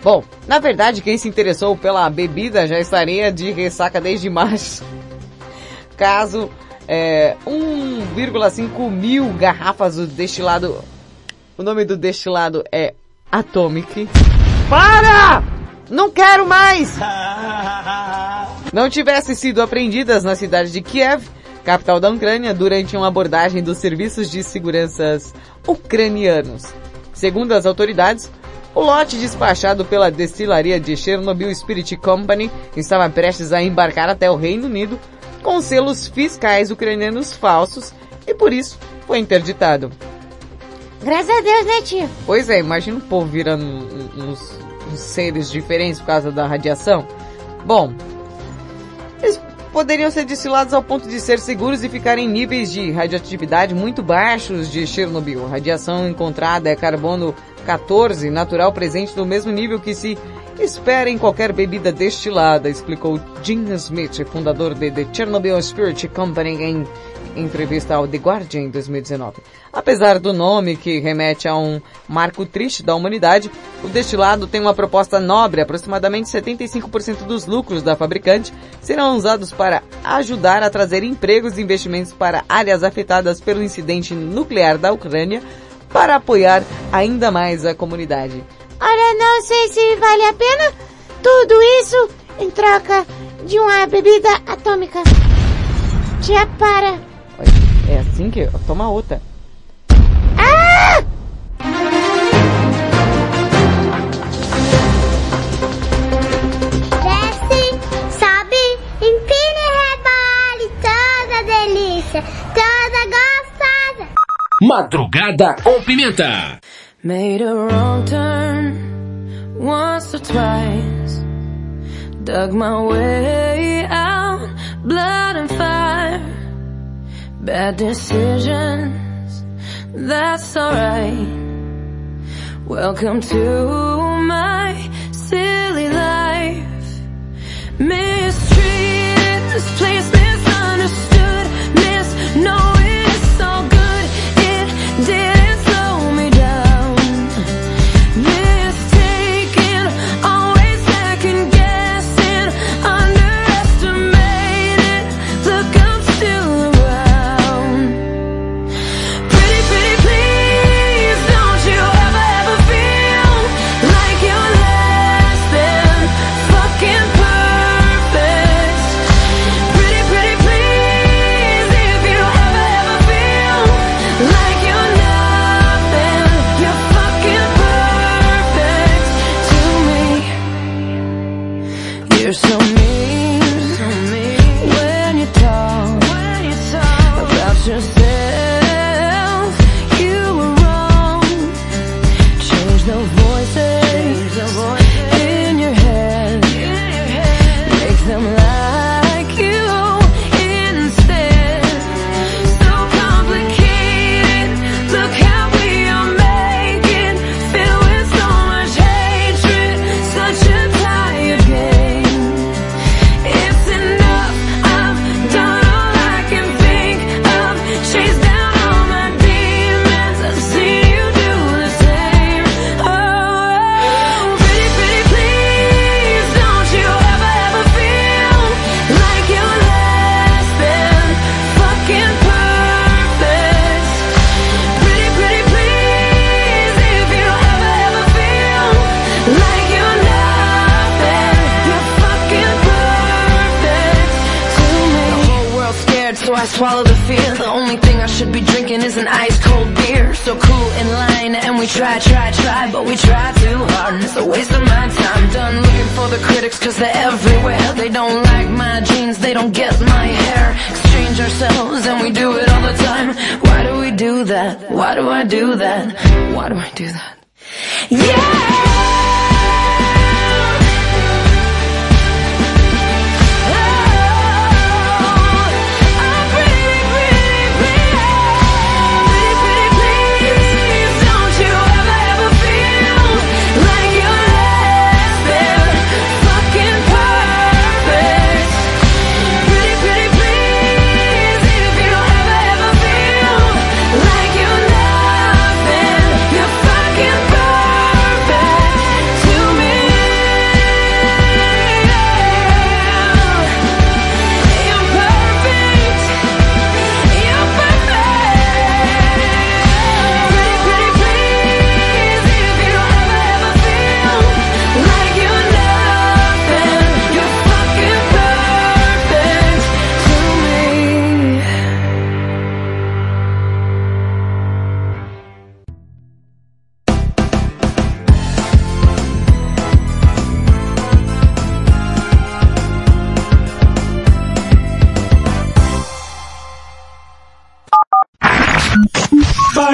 Bom, na verdade, quem se interessou pela bebida já estaria de ressaca desde março. Caso é, 1,5 mil garrafas do destilado. O nome do destilado é Atomic. Para! Não quero mais! Não tivessem sido apreendidas na cidade de Kiev, capital da Ucrânia, durante uma abordagem dos serviços de seguranças ucranianos. Segundo as autoridades, o lote despachado pela destilaria de Chernobyl Spirit Company estava prestes a embarcar até o Reino Unido com selos fiscais ucranianos falsos e por isso foi interditado. Graças a Deus, né, tio? Pois é, imagina o povo virando uns, uns seres diferentes por causa da radiação. Bom, eles poderiam ser destilados ao ponto de ser seguros e ficar em níveis de radioatividade muito baixos de Chernobyl. A radiação encontrada é carbono 14, natural presente no mesmo nível que se espera em qualquer bebida destilada, explicou Jim Smith, fundador de The Chernobyl Spirit Company em entrevista ao The Guardian em 2019. Apesar do nome que remete a um marco triste da humanidade, o destilado tem uma proposta nobre. Aproximadamente 75% dos lucros da fabricante serão usados para ajudar a trazer empregos e investimentos para áreas afetadas pelo incidente nuclear da Ucrânia para apoiar ainda mais a comunidade. Olha, não sei se vale a pena tudo isso em troca de uma bebida atômica. Tia, para. É assim que... Toma outra. Ah! Desce, sobe, empina e rebole, toda delícia, toda gostosa. Madrugada com Pimenta. Made a wrong turn once or twice. Dug my way out, blood and fire. Bad decisions, that's alright. Welcome to my silly life. Mistreated, this place misunderstood. Miss, swallow the fear. The only thing I should be drinking is an ice cold beer. So cool in line, and we try, try, try, but we try too hard, and it's a waste of my time. Done looking for the critics, cause they're everywhere. They don't like my jeans, they don't get my hair. Exchange ourselves, and we do it all the time. Why do we do that? Why do I do that? Why do I do that? Like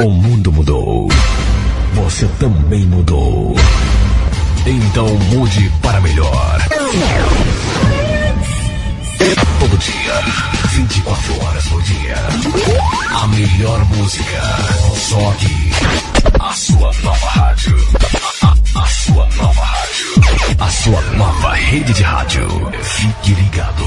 O mundo mudou. Você também mudou. Então mude para melhor. Todo dia, 24 horas por dia. A melhor música. Só aqui. A sua nova rádio. A, a- a sua nova rádio. A sua nova rede de rádio. Fique ligado.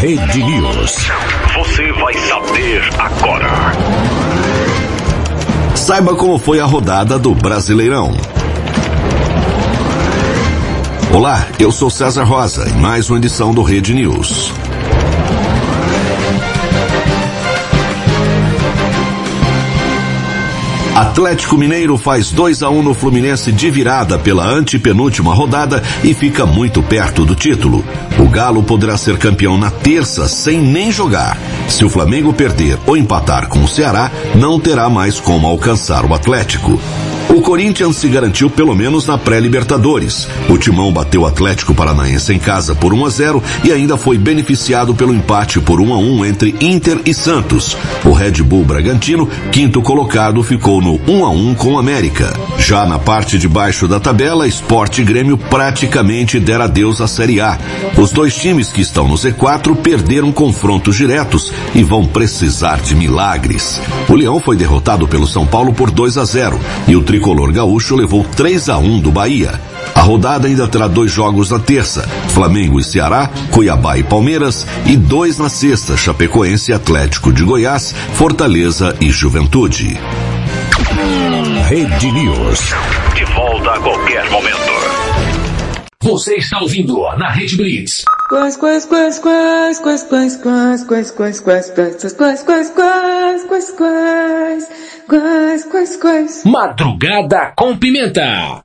Rede News. Você vai saber agora. Saiba como foi a rodada do Brasileirão. Olá, eu sou César Rosa e mais uma edição do Rede News. Atlético Mineiro faz 2 a 1 no Fluminense de virada pela antepenúltima rodada e fica muito perto do título. O Galo poderá ser campeão na terça sem nem jogar. Se o Flamengo perder ou empatar com o Ceará, não terá mais como alcançar o Atlético. O Corinthians se garantiu pelo menos na pré-Libertadores. O Timão bateu o Atlético Paranaense em casa por 1 a 0 e ainda foi beneficiado pelo empate por 1 a 1 entre Inter e Santos. O Red Bull Bragantino, quinto colocado, ficou no 1 a 1 com o América. Já na parte de baixo da tabela, Sport e Grêmio praticamente deram adeus à Série A. Os dois times que estão no Z4 perderam confrontos diretos e vão precisar de milagres. O Leão foi derrotado pelo São Paulo por 2 a 0 e o tricolor gaúcho levou 3 a 1 do Bahia. A rodada ainda terá dois jogos na terça, Flamengo e Ceará, Cuiabá e Palmeiras, e dois na sexta, Chapecoense e Atlético de Goiás, Fortaleza e Juventude. Rede News. De volta a qualquer momento. Você está ouvindo na Rede Blitz. Quais, quais, quais, quais, quais, quais, quais, quais, quais, quais, quais, quais, quais, quais, quais, quais, quais, quais, quais. Madrugada com pimenta.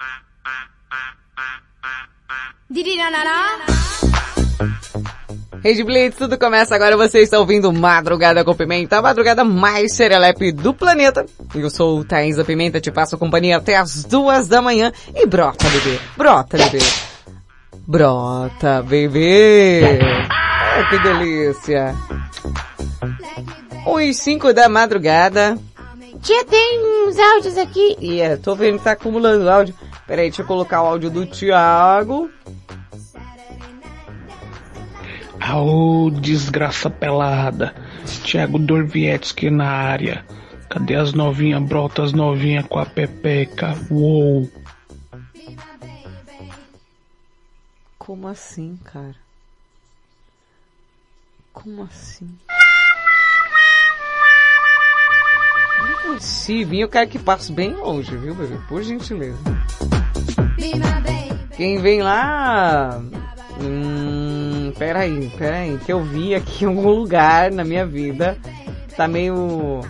Rede Blitz, tudo começa agora. Você está ouvindo Madrugada com Pimenta, a madrugada mais serelepe do planeta. Eu sou o Thaís da Pimenta, te passo companhia até as duas da manhã. E brota, bebê. Brota, bebê. Brota, bebê. Ah, que delícia. Os cinco da madrugada. Tia, tem uns áudios aqui. E é, tô vendo que tá acumulando áudio. Peraí, deixa eu colocar o áudio do Thiago. Aô, desgraça pelada. Thiago Dorvietsky na área. Cadê as novinhas? Brota as novinhas com a pepeca. Uou. Como assim, cara? Como assim? Se vir, eu quero que passe bem longe, viu, bebê? Por gentileza. Quem vem lá... Hum, peraí, peraí, que eu vi aqui em algum lugar na minha vida. Tá meio...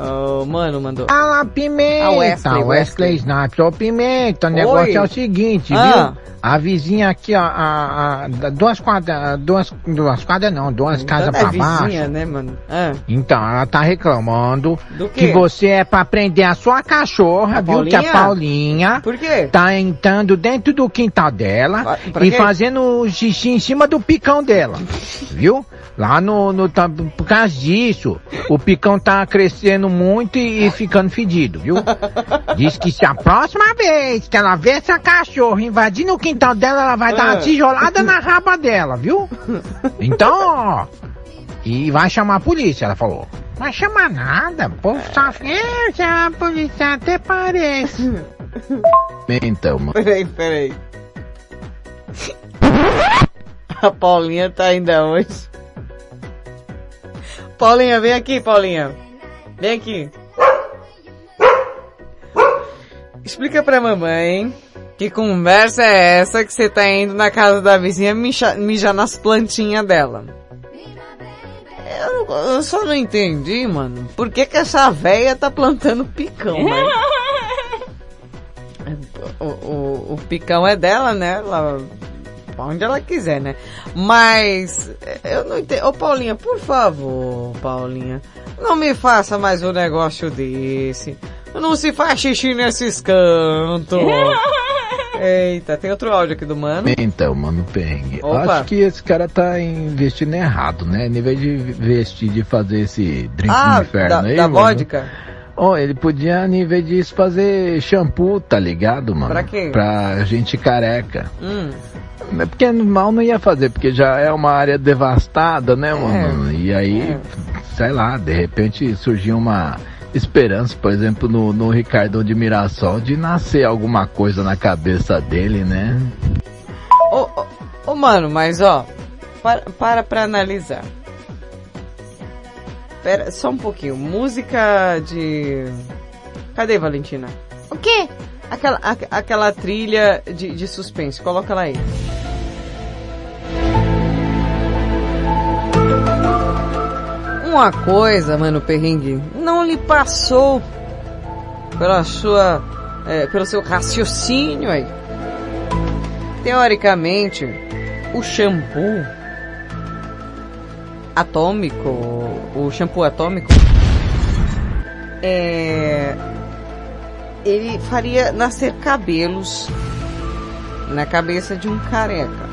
Oh, mano, mandou. Fala, Pimenta! Ah, Wesley, Wesley Snipes. Ô, Pimenta, o Oi. negócio é o seguinte, Ah. viu? A vizinha aqui, ó, a, a, duas quadras, duas, duas quadras não, duas casas é pra vizinha, baixo. né, mano? Ah, Então, ela tá reclamando que você é pra prender a sua cachorra, A viu? Que a Paulinha? Paulinha Por quê? tá entrando dentro do quintal dela pra e quê? fazendo xixi em cima do picão dela, viu? Lá no, no tá- por causa disso, o picão tá crescendo muito e, e ficando fedido, viu? Diz que se a próxima vez que ela vê essa cachorra invadindo o quintal dela, ela vai dar uma Ah. tijolada na raba dela, viu? Então, ó, E vai chamar a polícia, ela falou. Vai chamar nada, o povo só fica, chamar a polícia até parece. Então, mano. Peraí, peraí. A Paulinha tá ainda hoje. Paulinha, vem aqui, Paulinha. Vem aqui. Explica pra mamãe que conversa é essa que você tá indo na casa da vizinha mijar, mijar nas plantinhas dela. Eu, não- eu só não entendi, mano. Por que que essa véia tá plantando picão, né? o, o, o picão é dela, né? Ela, pra onde ela quiser, né? Mas, eu não entendo. Ô Paulinha, por favor, Paulinha, não me faça mais um negócio desse. Não se faz xixi nesses cantos. Eita, tem outro áudio aqui do mano. Então, mano, Opa. Acho que esse cara tá investindo errado, né? Em vez de investir de fazer esse drink Ah, do inferno da, aí, da mano. vodka? Ó, ele podia, em vez disso, fazer shampoo, tá ligado, mano? Pra quê? Pra gente careca. Hum. É Porque mal não ia fazer, porque já é uma área devastada, né, mano? E aí, sei lá, de repente surgiu uma esperança, por exemplo, no, no Ricardo de Mirassol, de nascer alguma coisa na cabeça dele, né? Ô, ô, ô, mano, mas ó, para, para pra analisar. Pera, só um pouquinho. Música de... Cadê, Valentina? O quê? Aquela, a- aquela trilha de, de suspense, coloca ela aí. Uma coisa, mano, perrengue, não lhe passou pela sua, é, pelo seu raciocínio aí. Teoricamente, o shampoo atômico, o shampoo atômico, é, ele faria nascer cabelos na cabeça de um careca.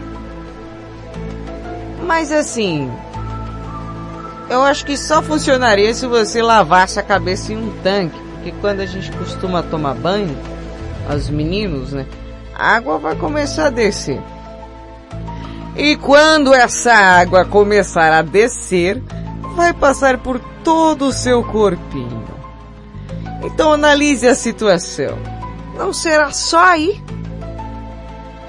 Mas assim, eu acho que só funcionaria se você lavasse a cabeça em um tanque, porque quando a gente costuma tomar banho, os meninos, né, a água vai começar a descer. E quando essa água começar a descer, vai passar por todo o seu corpinho. Então analise a situação. Não será só aí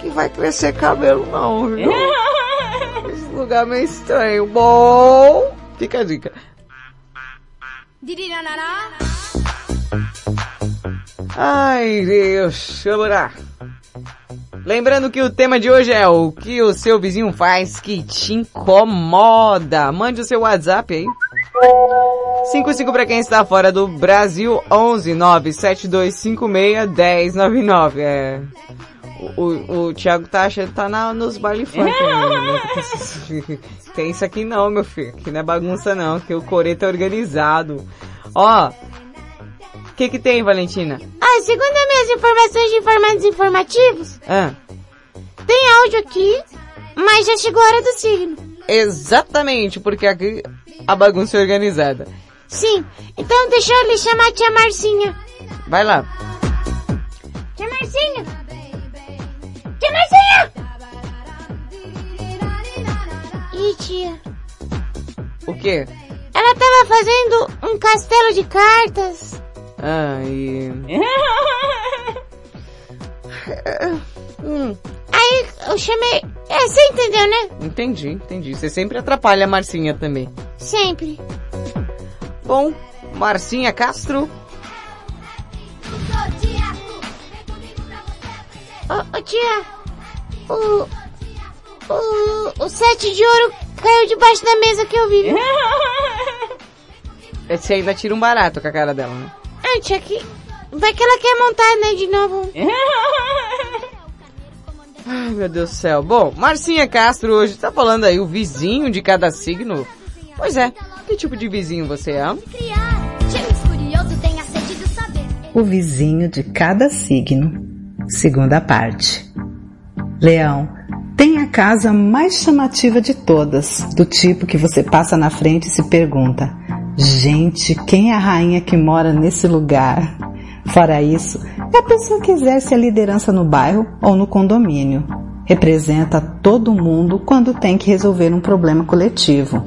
que vai crescer cabelo não, viu? Esse lugar é meio estranho. Bom, fica a dica. Ai, Deus, lá. Lembrando que o tema de hoje é o que o seu vizinho faz que te incomoda. Mande o seu WhatsApp aí. 55 para quem está fora do Brasil, 11 97256 1099. É. O, o, o Thiago tá achando tá na, nos baile funk. né? Tem isso aqui não, meu filho. Aqui não é bagunça não, que o coreto é organizado. Ó, que que tem, Valentina? Ah, segundo as minhas informações de informados informativos, Ah, tem áudio aqui, mas já chegou a hora do signo. exatamente, porque aqui a bagunça é organizada. Sim, então deixa eu lhe chamar a tia Marcinha. Vai lá. Tia Marcinha! Tia Marcinha! Ih, tia. O quê? Ela tava fazendo um castelo de cartas. Ah, e... Hum. Aí eu chamei. É, você entendeu, né? Entendi, entendi. Você sempre atrapalha a Marcinha também. Sempre. Bom, Marcinha Castro. Ô, ô, tia, o, o, o sete de ouro caiu debaixo da mesa que eu vi. Você ainda tira um barato com a cara dela, né? Tia, que... Vai que ela quer montar, né, de novo. Ai, meu Deus do céu. Bom, Marcinha Castro hoje tá falando aí o vizinho de cada signo. Pois é, que tipo de vizinho você é? O vizinho de cada signo. Segunda parte. Leão, tem a casa mais chamativa de todas, do tipo que você passa na frente e se pergunta: gente, quem é a rainha que mora nesse lugar? Fora isso, é a pessoa que exerce a liderança no bairro ou no condomínio. Representa todo mundo quando tem que resolver um problema coletivo.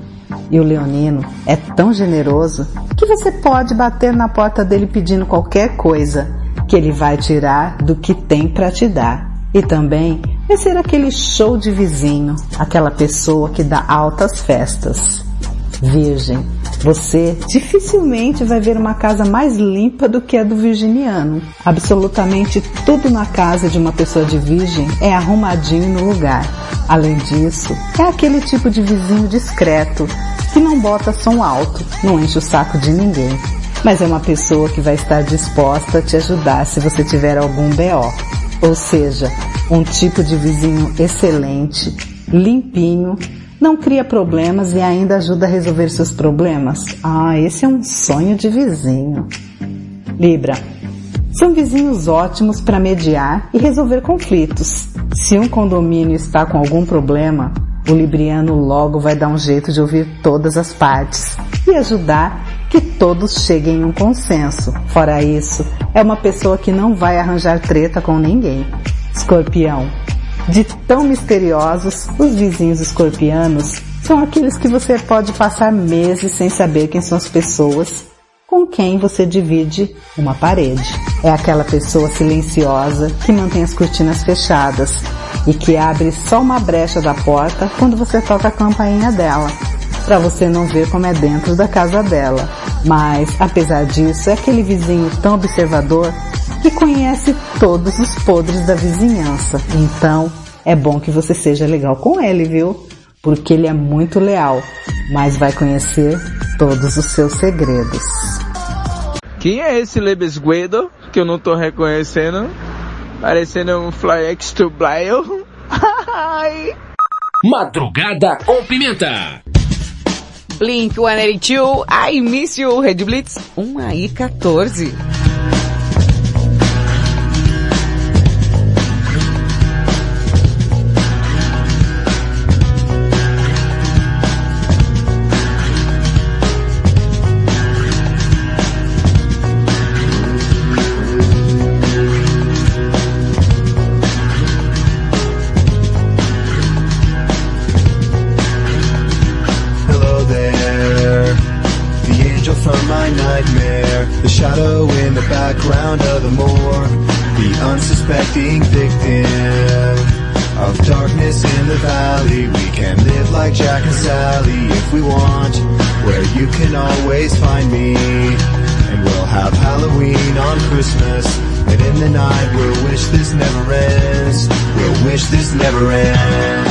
E o leonino é tão generoso que você pode bater na porta dele pedindo qualquer coisa que ele vai tirar do que tem para te dar. E também vai ser aquele show de vizinho, aquela pessoa que dá altas festas. Virgem, você dificilmente vai ver uma casa mais limpa do que a do virginiano. Absolutamente tudo na casa de uma pessoa de virgem é arrumadinho no lugar. Além disso, é aquele tipo de vizinho discreto, que não bota som alto, não enche o saco de ninguém. Mas é uma pessoa que vai estar disposta a te ajudar se você tiver algum BO. Ou seja, um tipo de vizinho excelente, limpinho, não cria problemas e ainda ajuda a resolver seus problemas. Ah, esse é um sonho de vizinho. Libra. São vizinhos ótimos para mediar e resolver conflitos. Se um condomínio está com algum problema, o libriano logo vai dar um jeito de ouvir todas as partes e ajudar que todos cheguem em um consenso. Fora isso, é uma pessoa que não vai arranjar treta com ninguém. Escorpião. De tão misteriosos, os vizinhos escorpianos são aqueles que você pode passar meses sem saber quem são as pessoas com quem você divide uma parede. É aquela pessoa silenciosa que mantém as cortinas fechadas e que abre só uma brecha da porta quando você toca a campainha dela, para você não ver como é dentro da casa dela. Mas, apesar disso, é aquele vizinho tão observador que conhece todos os podres da vizinhança. Então, é bom que você seja legal com ele, viu? Porque ele é muito leal, mas vai conhecer todos os seus segredos. Quem é esse Lebesguedo que eu não tô reconhecendo? Parecendo um Fly Extra Blyle. Madrugada com Pimenta. Blink 182, I Miss You, Red Blitz 1 aí 14. Christmas, and in the night we'll wish this never ends. We'll wish this never ends.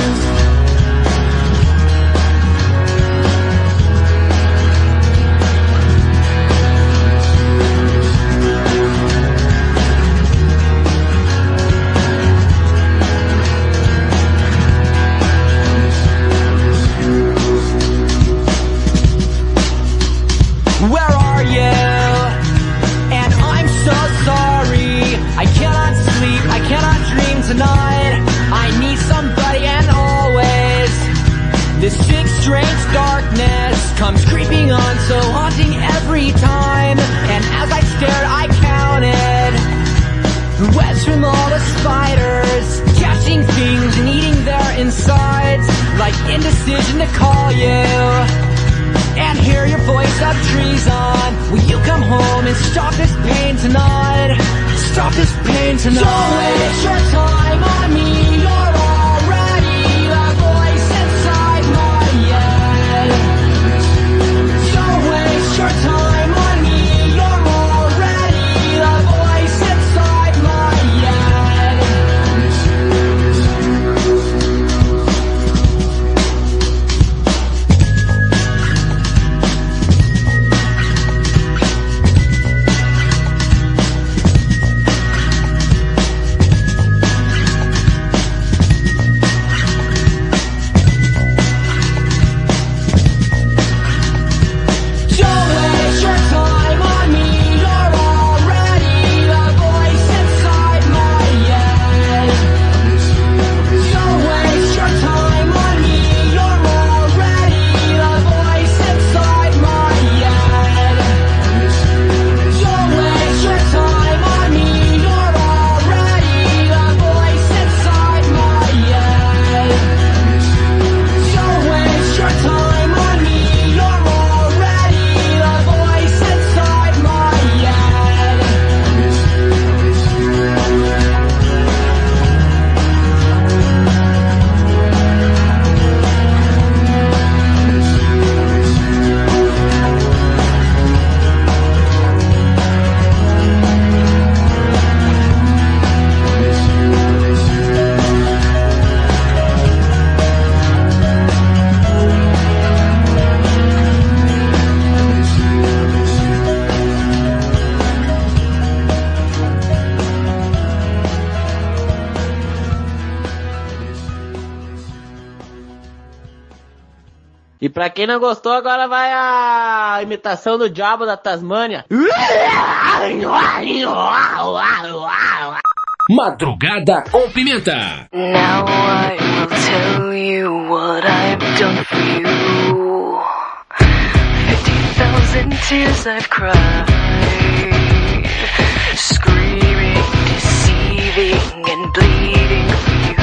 Quem não gostou, agora vai a imitação do diabo da Tasmânia. Madrugada com Pimenta. Now I will tell you what I've done for you. Fifty thousand tears I've cried, screaming, deceiving, and bleeding for you,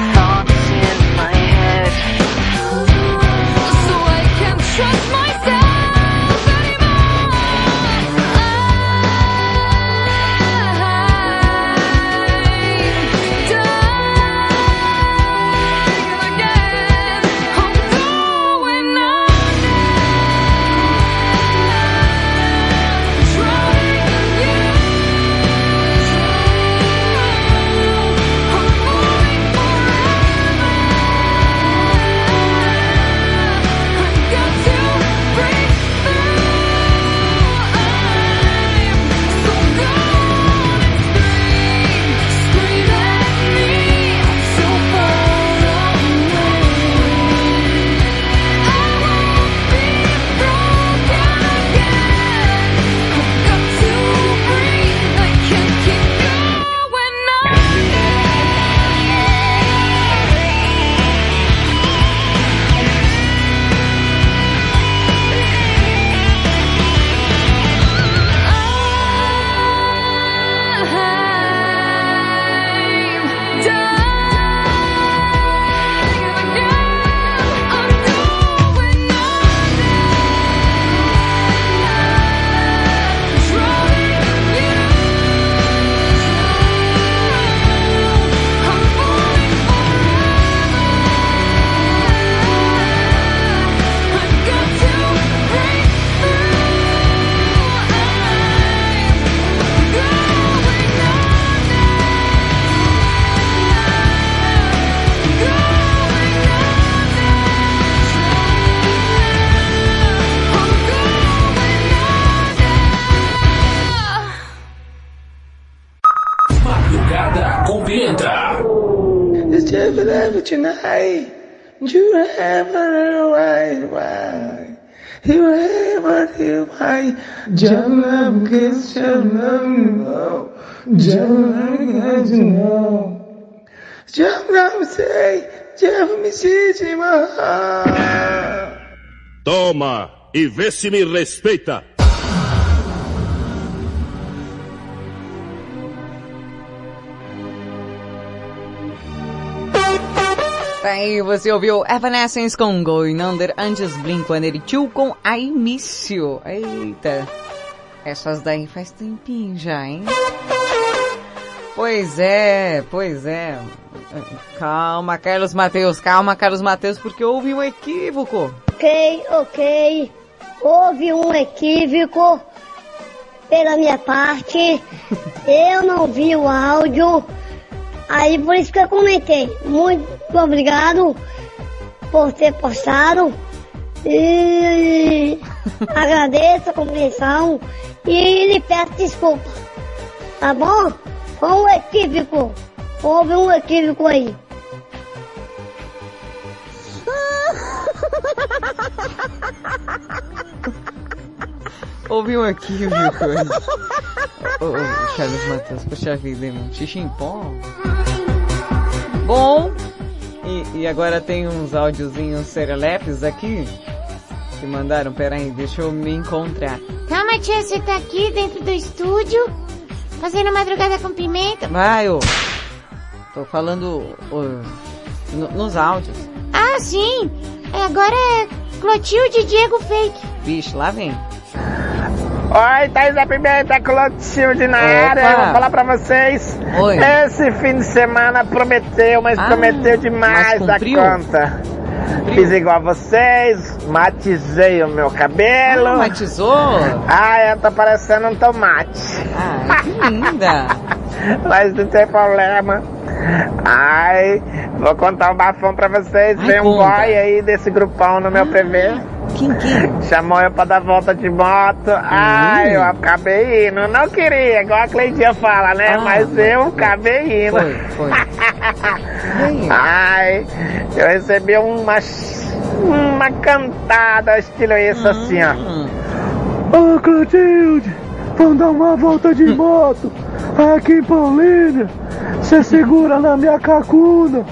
not se me respeita. Tá aí, você ouviu Evanescence com Going Under, antes Blink-182 com I Miss You. Eita, essas daí faz tempinho já, hein? Pois é, pois é. Calma, Carlos Mateus, calma, Carlos Mateus, porque houve um equívoco. Ok, ok. Houve um equívoco pela minha parte. Eu não vi o áudio. Aí por isso que eu comentei. Muito obrigado por ter postado. E agradeço a compreensão e lhe peço desculpa. Tá bom? Foi um equívoco. Houve um equívoco aí. Houve um equívoco. Ô, ô, Carlos Matheus, poxa vida, hein, mano? Xixi em pó. Bom, e, e agora tem uns áudiozinhos serelepes aqui que mandaram. Peraí, deixa eu me encontrar. Calma, tia, você tá aqui dentro do estúdio, fazendo madrugada com pimenta. Vai, ô. Tô falando ô, no- nos áudios. Ah, sim. É, agora é Clotilde Diego Fake. Vixe, lá vem. Oi, Thaís da Pimenta, Clotilde na Opa. área. Vou falar pra vocês. Oi. Esse fim de semana prometeu, mas Ah, prometeu demais mas da cumpriu? conta. Fiz igual a vocês, matizei o meu cabelo. Ah, matizou? Ah, eu tô parecendo um tomate. Ah, que linda. Mas não tem problema. Ai, vou contar um bafão pra vocês. Ai, Vem um conta. boy aí desse grupão no meu PV. Quem, quem? Chamou eu pra dar volta de moto. Ai, eu acabei indo. Não queria, igual a Cleitinha fala, né? Ah, Mas eu acabei indo. Foi, foi. Ai, eu recebi uma, uma cantada, estilo isso assim, ó. Ô Clotilde, vamos dar uma volta de moto aqui em Paulínia. Você segura na minha cacuna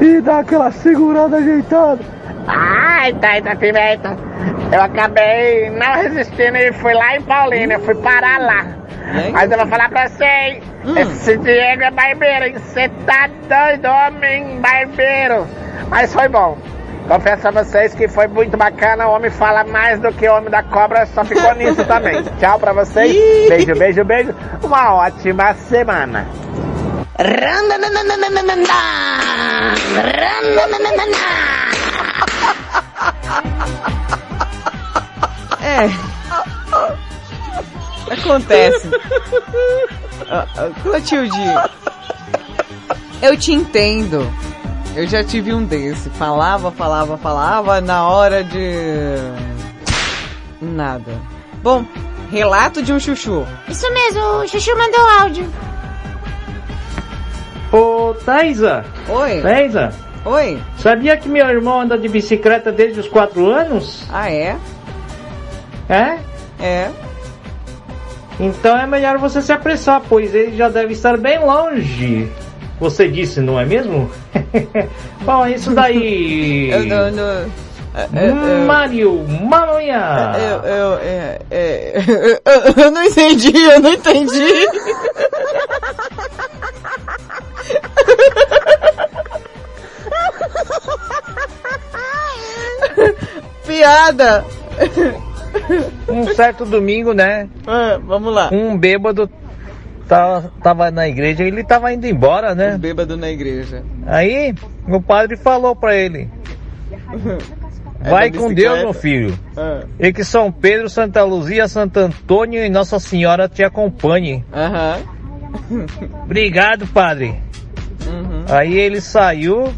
e dá aquela segurada ajeitada. Ai, tá, tá pimenta. Eu acabei não resistindo e fui lá em Paulínia, fui parar lá. Mas eu vou falar pra vocês, esse Diego é barbeiro, hein? Você tá doido, homem barbeiro. Mas foi bom. Confesso a vocês que foi muito bacana, o homem fala mais do que o homem da cobra, só ficou nisso também. Tchau pra vocês, beijo, beijo, beijo. Uma ótima semana. É. Acontece. Ah, ah, Clotilde, eu te entendo. Eu já tive um desse. Falava, falava, falava, na hora de. Nada. Bom, relato de um chuchu. Isso mesmo, o Chuchu mandou áudio. Ô, Thaisa. Oi. Thaisa. Oi. Sabia que meu irmão anda de bicicleta desde os 4 anos? Ah, é? É? É. Então é melhor você se apressar, pois ele já deve estar bem longe. Você disse, não é mesmo? Bom, isso daí. Eu não. não é, é, é, Mário Malonha! eu, eu, é, é, eu, eu não entendi, eu não entendi. Piada! Um certo domingo, né? vamos lá. Um bêbado tava, tava na igreja, ele tava indo embora, né? Um bêbado na igreja. Aí o padre falou pra ele: É Vai com? Deus, meu filho. Ah. E que São Pedro, Santa Luzia, Santo Antônio e Nossa Senhora te acompanhe. Aham. Obrigado, padre. Uhum. Aí ele saiu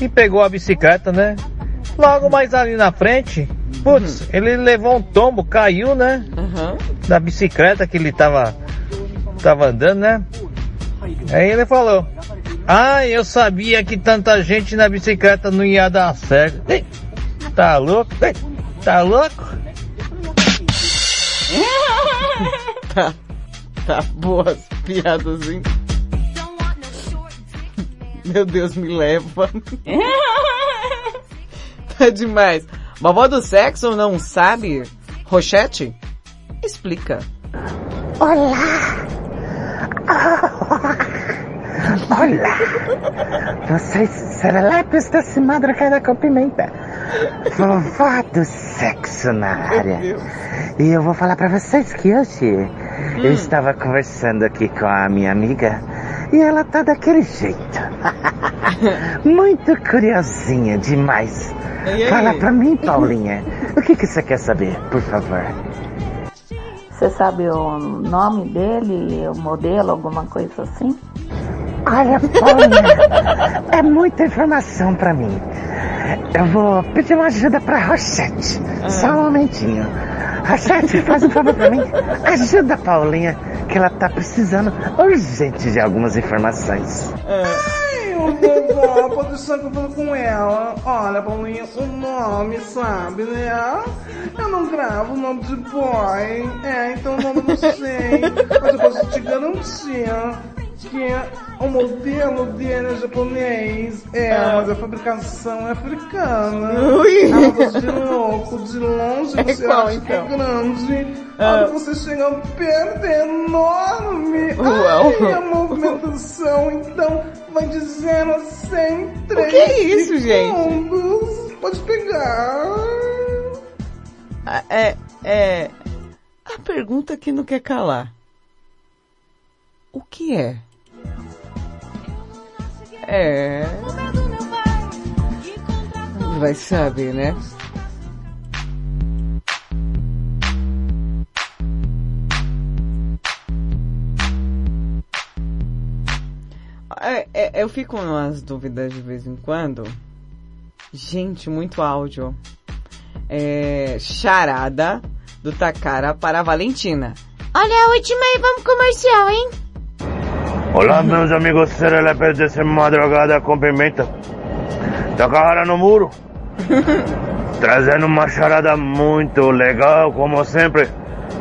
e pegou a bicicleta, né? Logo mais ali na frente, putz, ele levou um tombo, caiu, né? Uhum. Da bicicleta que ele tava, tava andando, né? Aí ele falou: Ah, eu sabia que tanta gente na bicicleta não ia dar certo. Ei, Tá louco? Ei, Tá louco? tá, tá boas piadas, hein? Meu Deus, me leva. tá demais. Vovó do sexo não sabe? Rochete? Explica. Olá! Olá! Vocês serelepes desse madrugada com pimenta. Vovó do sexo na área. E eu vou falar pra vocês que hoje eu estava conversando aqui com a minha amiga e ela tá daquele jeito. Muito curiosinha demais. E aí? Fala pra mim, Paulinha, o que, que você quer saber, por favor? Você sabe o nome dele, o modelo, alguma coisa assim? Olha, Paulinha, é muita informação pra mim. Eu vou pedir uma ajuda pra Rochette. Só um momentinho. Rochette, faz um favor pra mim. Ajuda a Paulinha que ela tá precisando urgente de algumas informações. Ai, ô vovó, pode deixar que eu falo com ela. Olha, Paulinha, o nome, sabe, né? Eu não gravo o nome de boy. É, então o nome eu não sei. Mas eu posso te garantir que o modelo dele é japonês. É, Ah. mas a fabricação é africana. Ui. É de louco. De longe É você qual, acha que é então? grande. Ah. Quando você chega perto é enorme. Uau. Ai, a movimentação, então, vai de 0 a 100 O que é isso, gente? segundos. Pode pegar. Ah, É, é. A pergunta que não quer calar. O que é? É. Vai saber, né? É, é, eu fico umas dúvidas de vez em quando. Gente, muito áudio. É, charada do Takara para a Valentina. Olha a última aí, vamos comercial, hein? Olá, meus amigos serelepes dessa madrugada com pimenta. Takahara no muro. Trazendo uma charada muito legal, como sempre.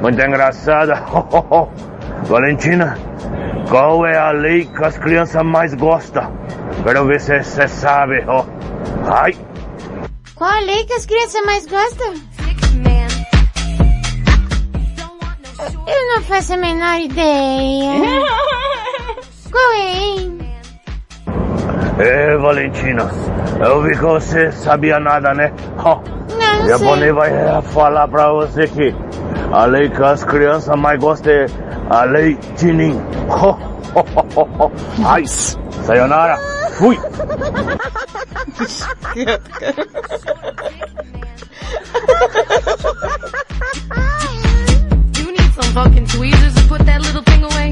Muito engraçada. Valentina, qual é a lei que as crianças mais gostam? Quero ver se você sabe. ó. Ai, Qual a lei que as crianças mais gostam? Eu não faço a menor ideia. É, hein? é, Valentina. Eu vi que você sabia nada, né? Ó, Não, japonês vai falar pra você que a lei que as crianças mais gostam é a lei Tinin. Ai, sayonara. Fui. You need some fucking tweezers to put that little thing away.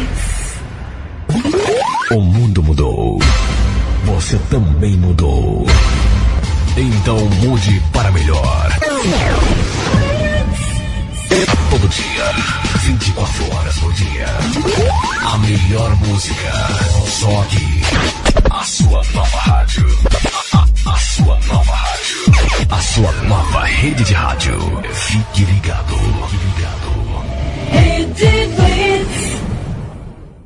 O mundo mudou. Você também mudou. Então mude para melhor. Todo dia, 24 horas por dia. A melhor música. Só aqui. A sua nova rádio. A, sua nova rádio. A sua nova rede de rádio. Fique ligado. Fique ligado.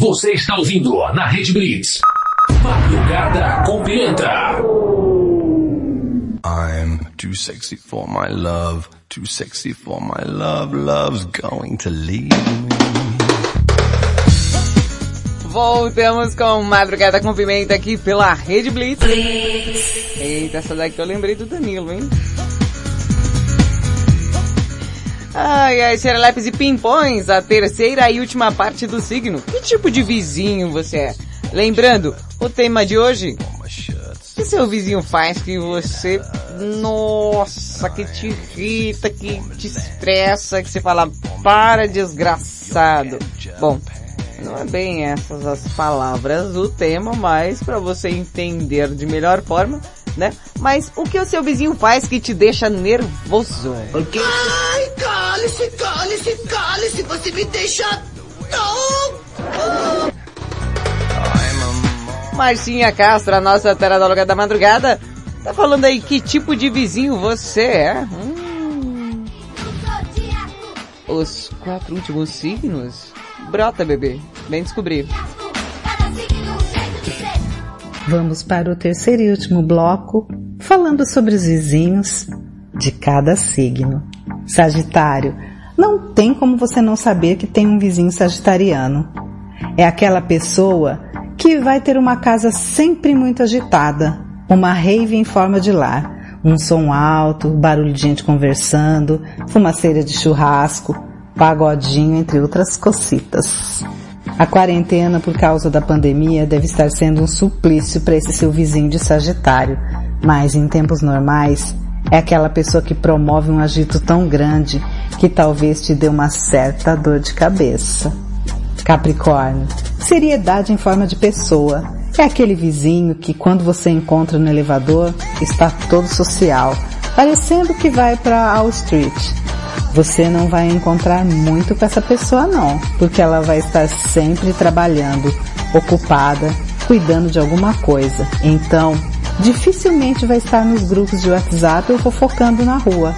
Você está ouvindo na Rede Blitz. Madrugada com Pimenta. I'm too sexy for my love, too sexy for my love, love's going to leave me. Voltamos com Madrugada com Pimenta aqui pela Rede Blitz. Eita, essa daqui eu lembrei do Danilo, hein? Ai, ai, serelepes e pimpões, a terceira e última parte do signo. Que tipo de vizinho você é? Lembrando, o tema de hoje, o que seu vizinho faz que você, nossa, que te irrita, que te estressa, que você fala, para desgraçado. Bom, não é bem essas as palavras do tema, mas para você entender de melhor forma, né? Mas o que o seu vizinho faz que te deixa nervoso? Ai, cale-se, cale-se, cale-se, você me deixa. Marcinha Castro, a nossa teradóloga da madrugada, tá falando aí que tipo de vizinho você é. Hum. Os quatro últimos signos Brota, bebê. Vem descobrir. Vamos para o terceiro e último bloco, falando sobre os vizinhos de cada signo. Sagitário, não tem como você não saber que tem um vizinho sagitariano. É aquela pessoa que vai ter uma casa sempre muito agitada, uma rave em forma de lar, um som alto, barulho de gente conversando, fumaceira de churrasco, pagodinho, entre outras cocitas. A quarentena por causa da pandemia deve estar sendo um suplício para esse seu vizinho de Sagitário, mas em tempos normais é aquela pessoa que promove um agito tão grande que talvez te dê uma certa dor de cabeça. Capricórnio, seriedade em forma de pessoa. É aquele vizinho que quando você encontra no elevador está todo social, parecendo que vai para Wall Street. Você não vai encontrar muito com essa pessoa não, porque ela vai estar sempre trabalhando, ocupada, cuidando de alguma coisa. Então, dificilmente vai estar nos grupos de WhatsApp ou fofocando na rua,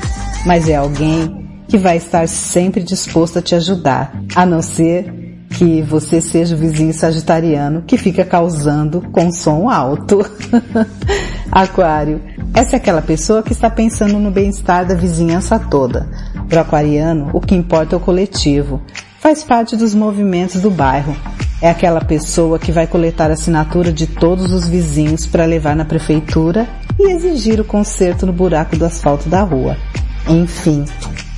mas é alguém que vai estar sempre disposto a te ajudar, a não ser que você seja o vizinho sagitariano que fica causando com som alto. Aquário, essa é aquela pessoa que está pensando no bem-estar da vizinhança toda. Para o aquariano, o que importa é o coletivo. Faz parte dos movimentos do bairro. É aquela pessoa que vai coletar a assinatura de todos os vizinhos para levar na prefeitura e exigir o conserto no buraco do asfalto da rua. Enfim,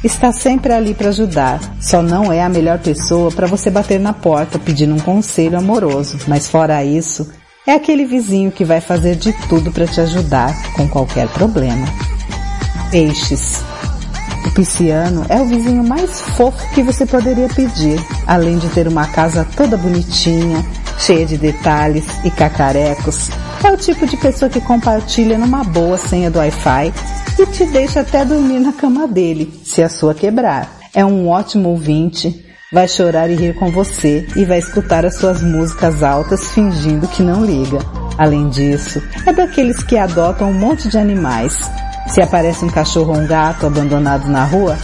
está sempre ali para ajudar. Só não é a melhor pessoa para você bater na porta pedindo um conselho amoroso, mas fora isso, é aquele vizinho que vai fazer de tudo para te ajudar com qualquer problema. Peixes. O pisciano é o vizinho mais fofo que você poderia pedir, além de ter uma casa toda bonitinha, cheia de detalhes e cacarecos. É o tipo de pessoa que compartilha numa boa senha do Wi-Fi e te deixa até dormir na cama dele, se a sua quebrar. É um ótimo ouvinte, vai chorar e rir com você e vai escutar as suas músicas altas fingindo que não liga. Além disso, é daqueles que adotam um monte de animais. Se aparece um cachorro ou um gato abandonado na rua,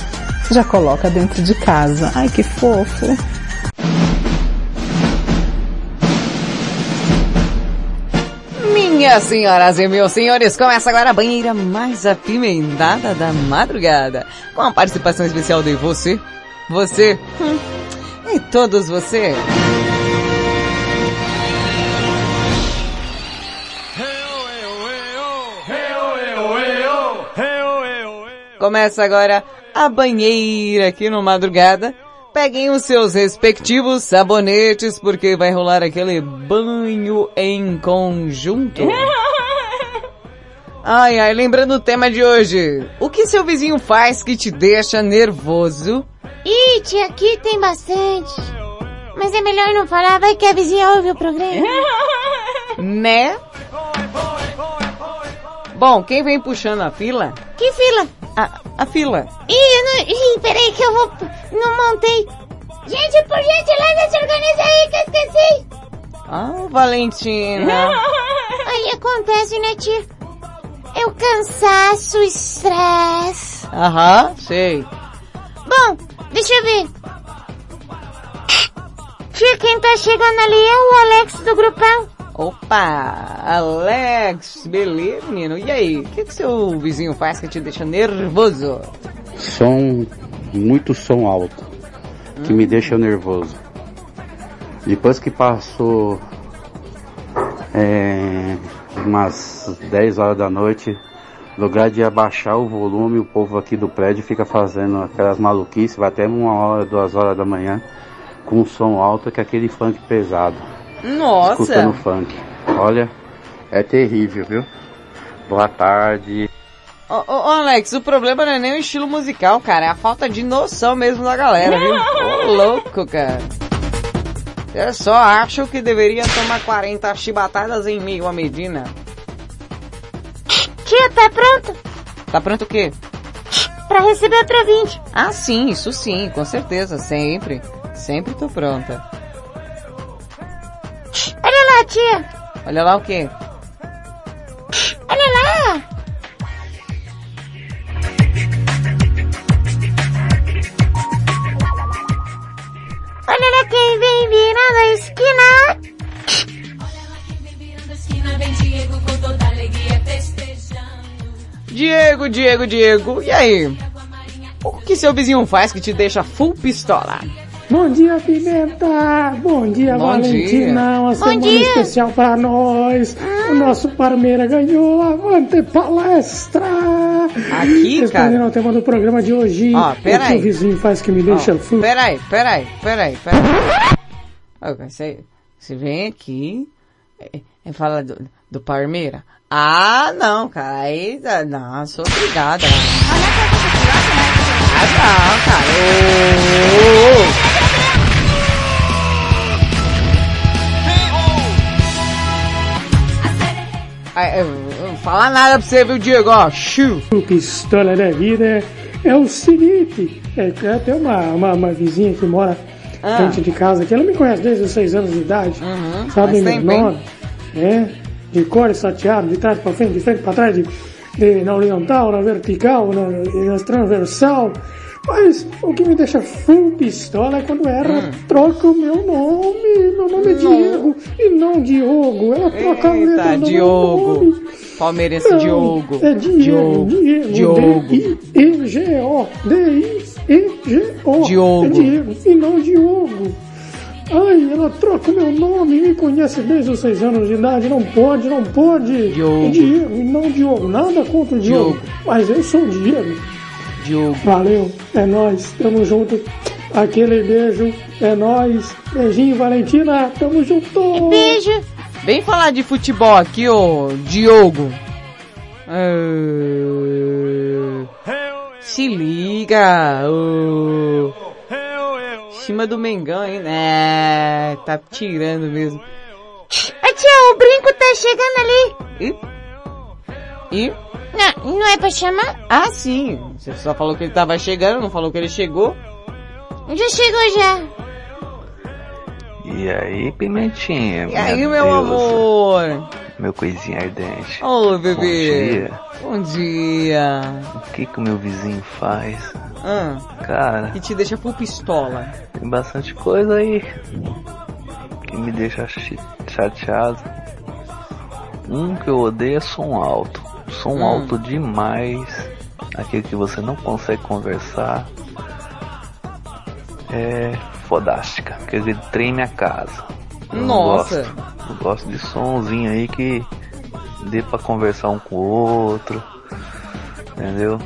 já coloca dentro de casa. Ai que fofo! Minhas senhoras e meus senhores, começa agora a banheira mais apimentada da madrugada. Com a participação especial de você, você hum, e todos você. Começa agora a banheira aqui no Madrugada. Peguem os seus respectivos sabonetes porque vai rolar aquele banho em conjunto. Ai, ai, lembrando o tema de hoje. O que seu vizinho faz que te deixa nervoso? Ih, tia, aqui tem bastante. Mas é melhor não falar, vai que a vizinha ouve o programa. Né? Bom, quem vem puxando a fila? Que fila? A, a fila. Ih, eu não... Ih, peraí que eu vou... Não montei. Gente, por gentileza, se organiza aí que eu esqueci. Ah, Valentina. Aí acontece, né, tia? É o cansaço, o estresse. Aham, sei. Bom, deixa eu ver. Tia, quem tá chegando ali é o Alex do grupão. Opa, Alex, beleza, menino? E aí, o que, que seu vizinho faz que te deixa nervoso? Som, muito som alto, que me deixa nervoso. Depois que passou é, umas 10 horas da noite, no lugar de abaixar o volume, o povo aqui do prédio fica fazendo aquelas maluquices, vai até uma hora, duas horas da manhã, com um som alto que é aquele funk pesado. Nossa! Escutando funk. Olha, é terrível, viu? Boa tarde. Ô, ô, ô, Alex, o problema não é nem o estilo musical, cara, é a falta de noção mesmo da galera, viu? Ô, louco, cara. Eu só acho que deveria tomar 40 chibatadas em meio a Medina. Tia, tá pronto? Tá pronto o quê? Pra receber outro ouvinte. Ah, sim, isso sim, com certeza, sempre. Sempre tô pronta. Olha lá, tia. Olha lá o quê? Diego, Diego, Diego, e aí? O que seu vizinho faz que te deixa full pistola? Bom dia, Pimenta! Bom dia, Bom Valentina! dia. Uma Bom semana dia. especial para nós! O nosso Parmeira ganhou a Avante Palestra! Aqui, Respondendo cara? ao tema do programa de hoje, Ó, pera o que aí. o vizinho faz que me deixa Ó, full. Peraí, peraí, peraí, peraí. Ó, Você, você vem aqui e, e fala do, do Parmeira. Ah, não, cara. Aí, não, sou obrigada. Ah, não, cara. Ô, ô, ô. Ah, eu- eu Não fala nada pra você, viu, Diego? Ó, Xiu. O pistola da vida é o seguinte, é que tem uma, uma, uma vizinha que mora Ah. frente de casa, que ela me conhece desde os seis anos de idade, sabe faz meu nome, né? De cor e salteado, de trás pra frente, de frente pra trás, de, de- na horizontal, na vertical, na, na transversal. Mas o que me deixa full pistola é quando ela Hum. troca o meu nome. Meu nome é Diego e não Diogo. Ela troca a letra do meu Diogo. nome. Palmeirense Não, Diogo. É Diego. Diogo. Diego. Diogo. D-I-E-G-O. D-I-E-G-O. Diogo. É Diego e não Diogo. Ai, ela troca o meu nome, me conhece desde os seis anos de idade. Não pode, não pode. Diogo. É Diego e não Diogo. Nada contra o Diogo. Diogo. Mas eu sou o Diego. Diogo. Valeu, é nóis, tamo junto. Aquele beijo, é nóis. Beijinho, Valentina, tamo junto. Beijo. Vem falar de futebol aqui, ô Diogo. Ah, se liga, ô. Cima do Mengão, hein? É, tá tirando mesmo. Ô tia, o brinco tá chegando ali. E? Não, não é pra chamar? Ah, sim. Você só falou que ele tava chegando, não falou que ele chegou. Já chegou já. E aí, Pimentinha? E aí, meu amor? Meu coisinho ardente. Ô, bebê. Bom dia. Bom dia. O que que o meu vizinho faz? Ah, Cara, que te deixa full pistola. tem bastante coisa aí que me deixa chateado. Um que eu odeio é som alto. Som Hum. alto demais. Aquele que você não consegue conversar. É fodástica. Aquele que treme a casa. Eu não Nossa. gosto. Eu gosto de somzinho aí que dê pra conversar um com o outro. Entendeu?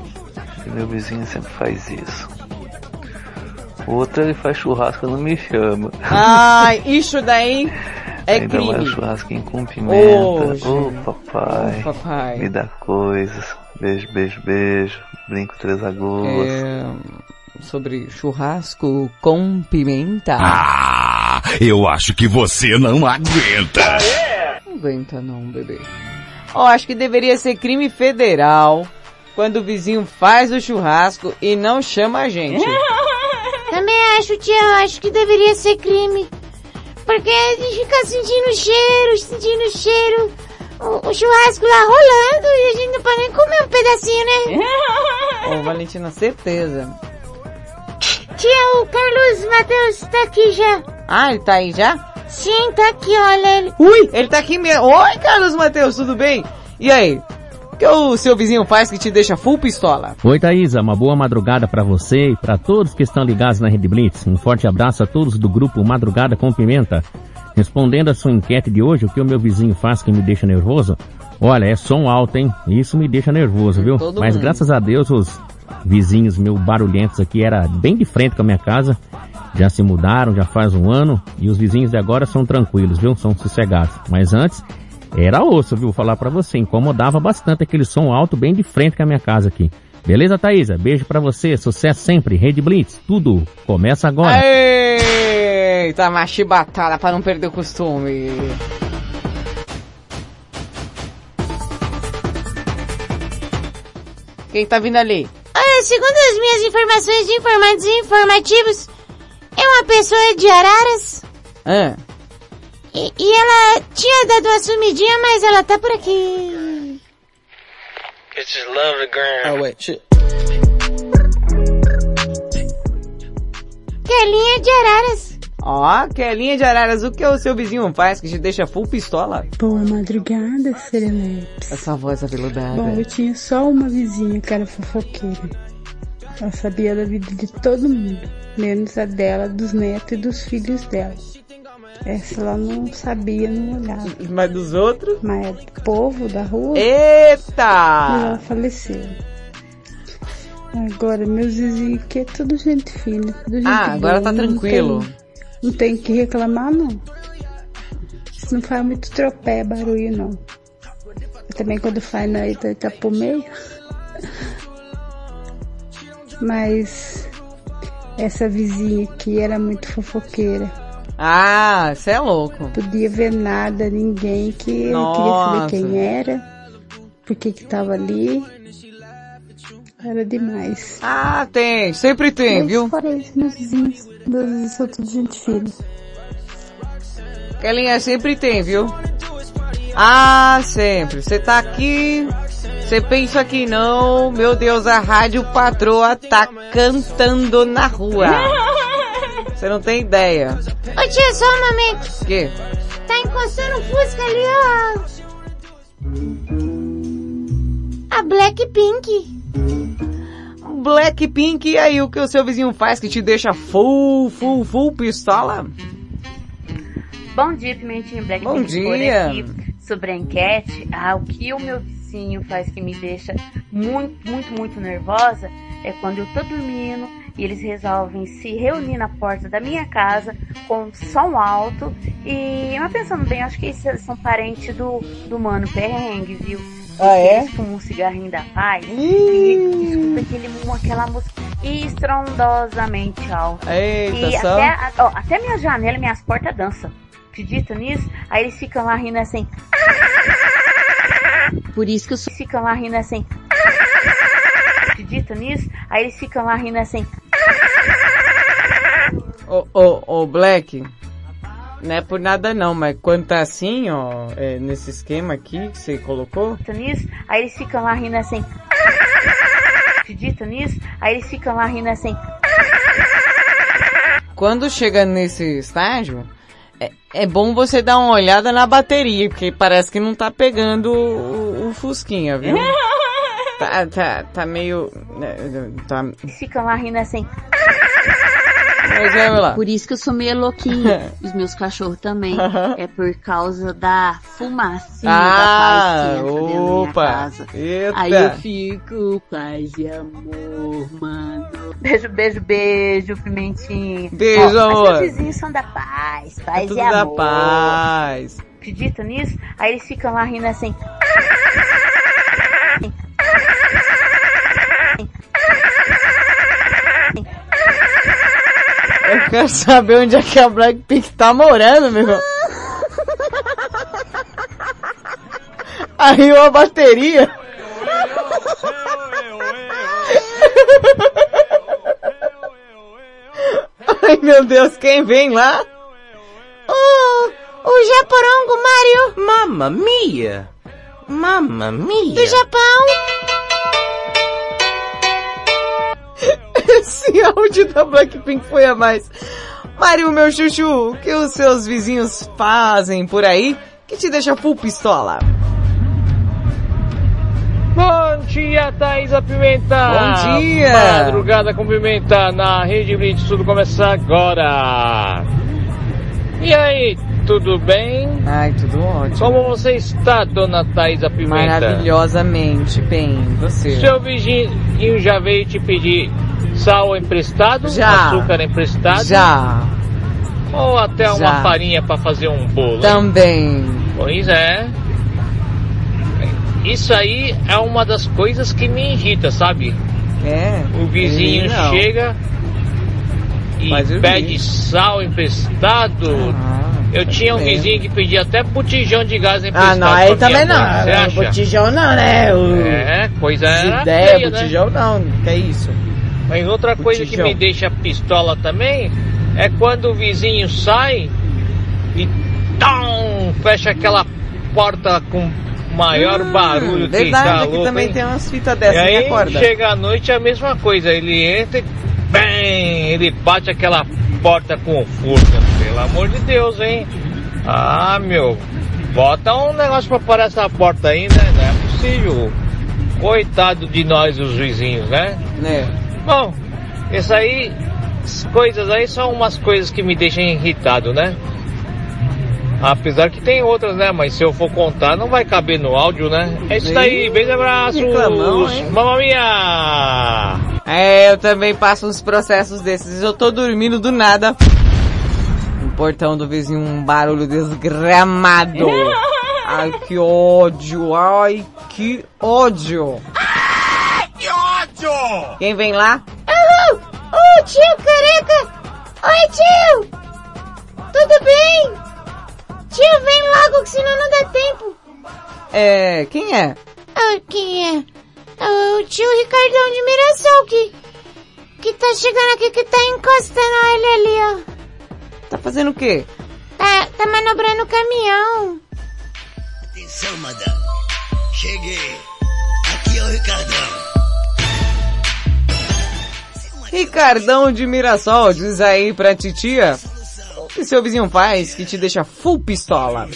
E meu vizinho sempre faz isso. O outro ele faz churrasco não me chama. Ai, isso daí é Ainda mais crime. churrasquinho com Ô, pimenta. Ô, gente. papai. Ô, papai. Me dá coisas. Beijo, beijo, beijo. Brinco três agulhas. É, sobre churrasco com pimenta. Ah, eu acho que você não aguenta. Não aguenta não, bebê. Ó, acho que deveria ser crime federal quando o vizinho faz o churrasco e não chama a gente. Também acho, tia, eu acho que deveria ser crime. Porque a gente fica sentindo cheiro, sentindo cheiro. O, o churrasco lá rolando e a gente não pode nem comer um pedacinho, né? Ô, Valentina, certeza. Tia, o Carlos Matheus tá aqui já. Ah, ele tá aí já? Sim, tá aqui, olha ele. Ui, ele tá aqui mesmo. Oi, Carlos Matheus, tudo bem? E aí? O que o seu vizinho faz que te deixa full pistola? Oi Thaisa, uma boa madrugada para você e para todos que estão ligados na Rede Blitz. Um forte abraço a todos do grupo Madrugada com Pimenta. Respondendo a sua enquete de hoje, o que o meu vizinho faz que me deixa nervoso? Olha, é som alto, hein? Isso me deixa nervoso, viu? Todo Mas mundo. graças a Deus os vizinhos meus barulhentos aqui era bem de frente com a minha casa. Já se mudaram, já faz um ano, e os vizinhos de agora são tranquilos, viu? São sossegados. Mas antes, era osso, viu? Falar pra você, incomodava bastante aquele som alto bem de frente com a minha casa aqui. Beleza, Thaisa? Beijo pra você, sucesso sempre, Rede Blitz, tudo começa agora. Eita, machibatada pra não perder o costume. Quem tá vindo ali? Olha, segundo as minhas informações de informados e informativos, é uma pessoa de Araras. Ah, E, e ela tinha dado uma sumidinha, mas ela tá por aqui. It's just love the ground. Oh wait, shit. Carlinha de Araras. Ó, Kelinha de Araras, o que o seu vizinho faz que te deixa full pistola? Boa madrugada, Serelepes. Essa voz aveludada. Bom, eu tinha só uma vizinha que era fofoqueira. Ela sabia da vida de todo mundo, menos a dela, dos netos e dos filhos dela. Essa ela não sabia, não olhava. Mas dos outros? Mas é do povo da rua. Eita! Ela faleceu. Agora, meus vizinhos aqui é tudo gente fina. Tudo gente Ah, agora tá boa, não tranquilo. tem- Não tem que reclamar, não. Isso não faz muito tropé, barulho, não. Também quando faz na Ita- Itapumeio. Mas essa vizinha aqui era muito fofoqueira. Ah, você é louco. Podia ver nada, ninguém que eu Nossa. queria saber quem era, por que que tava ali. Era demais. Ah, tem, sempre tem, Mas viu? Fora isso, meus vizinhos, meus vizinhos são tudo gente fina. Kelinha sempre tem, viu? Ah, sempre. Você tá aqui, você pensa que não, meu Deus, a rádio patroa tá cantando na rua. Você não tem ideia. Ô tia, só um momento. O quê? Tá encostando o Fusca ali, ó. A Blackpink. Blackpink, e aí o que o seu vizinho faz que te deixa full, full, full pistola? Bom dia, Pimentinha Black. Bom dia. aqui sobre a enquete. Ah, o que o meu vizinho faz que me deixa muito, muito, muito nervosa é quando eu tô dormindo e eles resolvem se reunir na porta da minha casa com som alto e, mas pensando bem, acho que eles são parentes do, do Mano Perrengue, viu? Ah, é? Eles fumam um cigarrinho da paz e escuta aquele, aquela música estrondosamente alta. Eita, e só. até, ó, até minha janela e minhas portas dançam. Acredita nisso? Aí eles ficam lá rindo assim. Por isso que eu sou... ficam lá rindo assim. Acredita nisso? Aí eles ficam lá rindo assim. Ô, ô, ô, Black, não é por nada não, mas quando tá assim, ó, é, nesse esquema aqui que você colocou, nisso? Aí eles ficam lá rindo assim. Acredita nisso? Aí eles ficam lá rindo assim. quando chega nesse estágio, é, é bom você dar uma olhada na bateria, porque parece que não tá pegando o, o Fusquinha, viu? Tá, tá, tá meio... né, Tá... Eles ficam lá rindo assim. Mas vamos lá. Por isso que eu sou meio louquinha. Os meus cachorros também. É por causa da fumacinha Ah, da paz que entra dentro da minha opa. casa. Eita. Aí eu fico paz e amor, mano. Beijo, beijo, beijo, Pimentinha. Beijo, Ó, amor. meus vizinhos são da paz, paz É tudo e da amor. paz. Acredita nisso? Aí eles ficam lá rindo assim. Eu quero saber onde é que a Blackpink tá morando, meu irmão. Aí uma bateria. Ai meu Deus, quem vem lá? O, o Japorongo Mario. Mamma mia! Mamma mia! Do Japão. Esse áudio da Blackpink foi a mais. Mario, meu chuchu, o que os seus vizinhos fazem por aí que te deixa full pistola? Bom dia, Thaisa Pimenta! Bom dia! Madrugada com Pimenta na Rede Blitz, tudo começa agora! E aí, tudo bem? Ai, tudo ótimo. Como você está, dona Thaisa Pimenta? Maravilhosamente bem, você. Seu vizinho já veio te pedir sal emprestado? Já. Açúcar emprestado? Já. Ou até uma Já. farinha para fazer um bolo? hein? Também. Pois é. Isso aí é uma das coisas que me irrita, sabe? É. O vizinho chega e pede sal emprestado. Eu tinha um vizinho que pedia até botijão de gás emprestado. Ah, não, aí minha também não. mãe, Você acha? Botijão não, né? O... É, coisa Essa era ideia, feia, né? botijão não, que é isso? Mas outra coisa que Botijão. me deixa pistola também é quando o vizinho sai e tom, fecha aquela porta com maior barulho que Hum, Verdade, tá aqui louco, também hein? tem umas fitas E dessas, aí me acorda. chega à noite é a mesma coisa, ele entra e bem, ele bate aquela porta com força, pelo amor de Deus, hein? Ah, meu, bota um negócio pra parar essa porta aí, né? Não é possível. Coitado de nós, os vizinhos, né? Né? Bom, isso aí, as coisas aí são umas coisas que me deixam irritado, né? Apesar que tem outras, né? Mas se eu for contar, não vai caber no áudio, né? É isso daí, beijo abraços! Reclamão? Mamma mia! É, eu também passo uns processos desses. Eu tô dormindo do nada. No portão do vizinho, um barulho desgramado. Ai, que ódio. Ai, que ódio. Que ódio! Quem vem lá? Alô? Ô, tio careca! Oi, tio! Tudo bem? Tio, vem logo, que senão não dá tempo. É, quem é? Ah, quem é? Ah, o tio Ricardão de Mirassol que, que tá chegando aqui, que tá encostando ele ali, ó. Tá fazendo o quê? Tá, tá manobrando o caminhão. Atenção, madame. Cheguei. Aqui é o Ricardão. Ricardão de Mirassol, diz aí pra titia. O que seu vizinho faz que te deixa full pistola?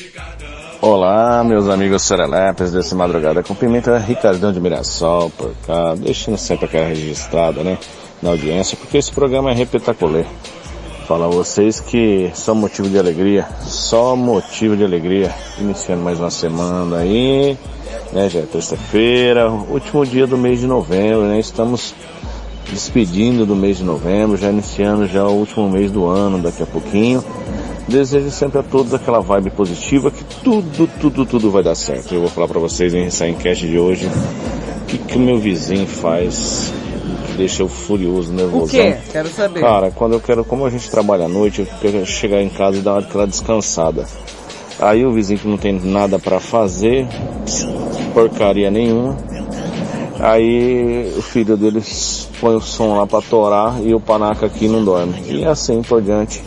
Olá, meus amigos serelepes desse Madrugada com Pimenta, Ricardão de Mirassol por cá, deixando sempre aquela registrada, né, na audiência, porque esse programa é repetaculê. Fala a vocês que só motivo de alegria, só motivo de alegria, iniciando mais uma semana aí, né, já é terça-feira, último dia do mês de novembro, né, estamos despedindo do mês de novembro, já iniciando já o último mês do ano daqui a pouquinho. Desejo sempre a todos aquela vibe positiva que tudo, tudo, tudo vai dar certo. Eu vou falar para vocês em essa enquete de hoje o que, que o meu vizinho faz que deixa eu furioso, nervoso. O quê? Quero saber. Cara, quando eu quero, como a gente trabalha à noite, eu quero chegar em casa e dar aquela descansada. Aí o vizinho que não tem nada para fazer, porcaria nenhuma. Aí o filho deles põe o som lá pra torar e o panaca aqui não dorme. E assim por diante.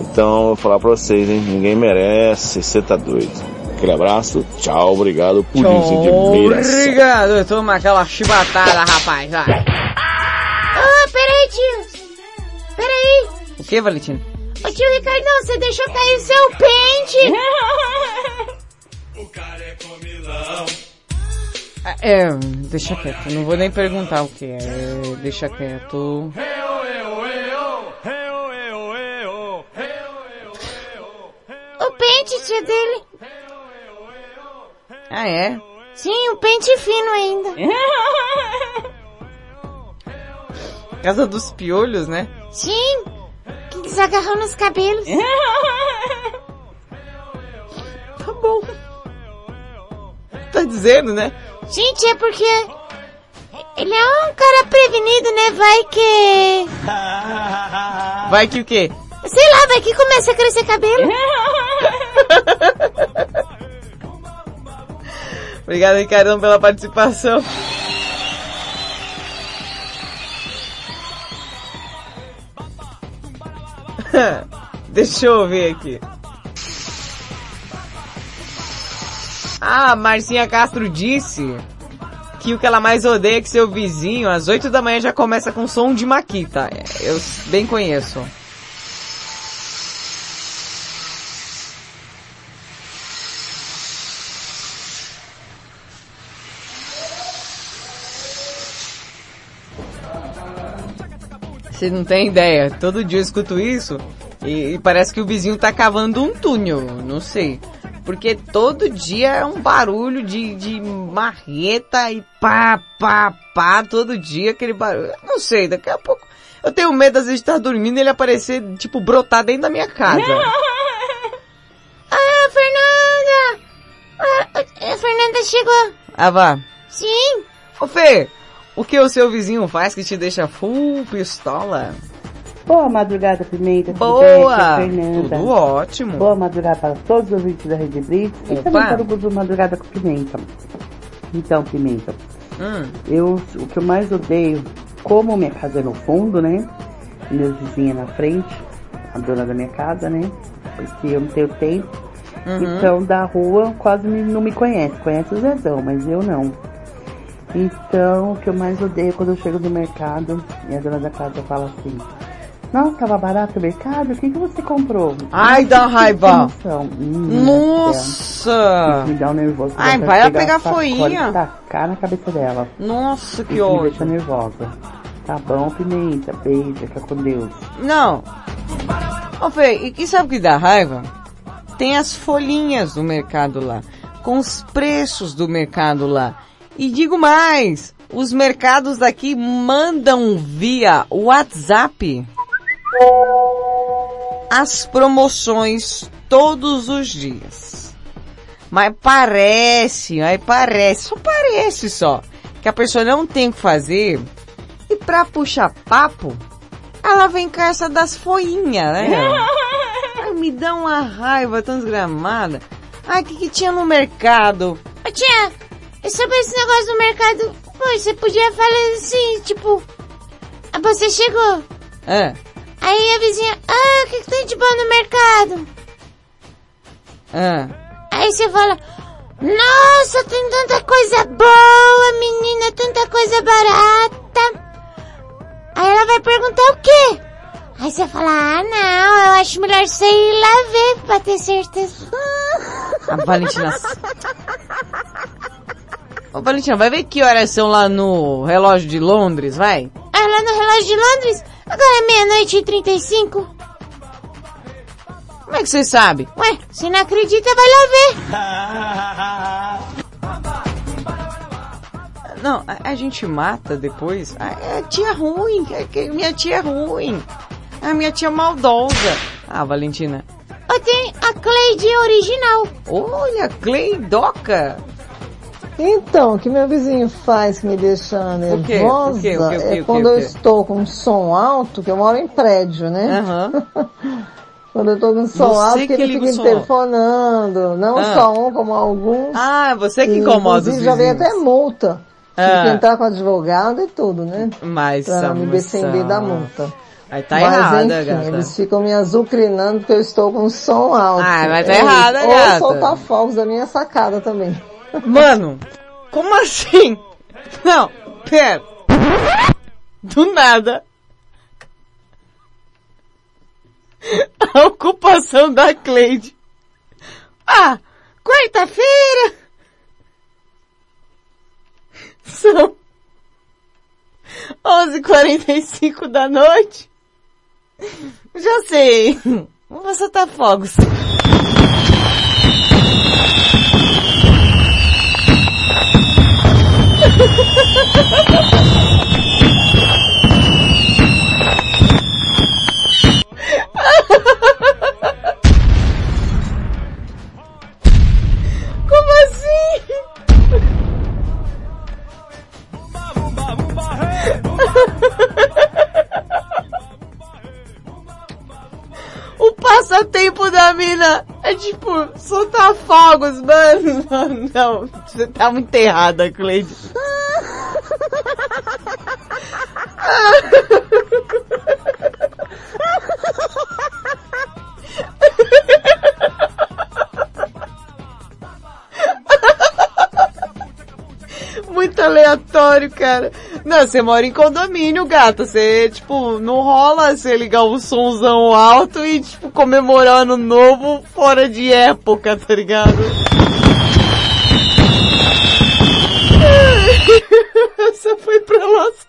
Então, eu vou falar pra vocês, hein? Ninguém merece, você tá doido. Aquele abraço, tchau, obrigado, Pulinzinho de Mirassol. Obrigado, toma aquela chibatada, rapaz, vai. Ah, peraí, tio. Peraí. O que, Valentina? Ô tio Ricardão, você deixou cair o seu pente. É, deixa quieto, não vou nem perguntar o que é, deixa quieto. O pente, dele. Ah, é? Sim, um pente fino ainda. Casa dos piolhos, né? Sim, que desagarrou nos cabelos. tá bom. Tá dizendo, né? Gente, é porque ele é um cara prevenido, né? Vai que... Vai que o quê? Sei lá, vai que começa a crescer cabelo. Obrigado, Ricardão, pela participação. Deixa eu ver aqui. Ah, Marcinha Castro disse que o que ela mais odeia é que seu vizinho, às 8 da manhã, já começa com som de maquita. Eu bem conheço. Você não tem ideia. Todo dia eu escuto isso e, e parece que o vizinho tá cavando um túnel. Não sei. Porque todo dia é um barulho de, de marreta e pá, pá, pá, todo dia aquele barulho. Eu Não sei, daqui a pouco. Eu tenho medo às vezes de estar dormindo e ele aparecer, tipo, brotar dentro da minha casa. Ah, Fernanda! Ah, a Fernanda chegou. Ah, vá. Sim. Ô Fê, o que o seu vizinho faz que te deixa full pistola? Boa madrugada, Pimenta. Boa! é Fernanda. Tudo ótimo. Boa madrugada para todos os ouvintes da Rede Blitz e também para o grupo Madrugada com Pimenta. Então, Pimenta, Hum. eu, o que eu mais odeio, como minha casa é no fundo, né? Meus vizinhos na frente, a dona da minha casa, né? Porque eu não tenho tempo. Uhum. Então, da rua quase não me conhece. Conhece o Zezão, mas eu não. Então, o que eu mais odeio é quando eu chego no mercado e a dona da casa fala assim: Nossa, tava barato o mercado? O que, que você comprou? Ai, dá raiva. Hum, Nossa! Me dá um nervoso. Ai, vai ela pegar a sacola foinha. Tacar na cabeça dela. Nossa, que Isso me ódio. deixa nervosa. Tá bom, Pimenta. Beijo, fica com Deus. Não. Ô Fê, e que sabe o que dá raiva? Tem as folhinhas do mercado lá, com os preços do mercado lá. E digo mais, os mercados daqui mandam via WhatsApp as promoções todos os dias. Mas parece, aí parece, só parece só, que a pessoa não tem o que fazer e pra puxar papo, ela vem com essa das folhinhas, né? Ai, me dá uma raiva tão desgramada. Ai, o que, que tinha no mercado? É sobre esse negócio do mercado. Pô, você podia falar assim, tipo. ah, Você chegou. É. Aí a vizinha, ah, o que, que tem de bom no mercado? Ah. Aí você fala, nossa, tem tanta coisa boa, menina, tanta coisa barata. Aí ela vai perguntar o quê? Aí você fala, ah, não, eu acho melhor você ir lá ver pra ter certeza. A Valentina. Ô Valentina, vai ver que horas são lá no relógio de Londres, vai? Ah, lá no relógio de Londres? Agora é meia-noite e trinta e cinco. Como é que você sabe? Ué, se não acredita, vai lá ver. Não, a, a gente mata depois. A, a tia ruim, a, minha tia é ruim. A minha tia maldosa. Ah, Valentina. Ó, tem a Cleide original. Olha, Cleidoca. Então, o que meu vizinho faz que me deixa nervosa O quê? O quê? O quê? É quando eu estou com um som alto, que eu moro em prédio, né? quando eu estou com um som Você alto, que, ele fica interfonando. Não Ah. só um, como alguns. Ah, você que incomoda os inclusive, já veio vizinhos. até multa. Tive Ah. que entrar com advogado e tudo, né? Mas Pra me defender da multa. Aí tá mas, errada, enfim, gata. eles ficam me azucrinando porque eu estou com um som alto. Ah, mas tá errada, Ou gata. soltar fogos da minha sacada também. Mano, como assim? Não, pera. Do nada. A ocupação da Cleide. Ah, quarta-feira. São 11h45 da noite. Já sei. Vamos soltar fogos. Como assim? O passatempo da mina é tipo soltar fogos, mano. Não, você tá muito errada, Cleide. Muito aleatório, cara. Não, você mora em condomínio, gata. Você, tipo, não rola você ligar um somzão alto e, tipo, comemorar ano novo fora de época, tá ligado? Essa foi pra lascar,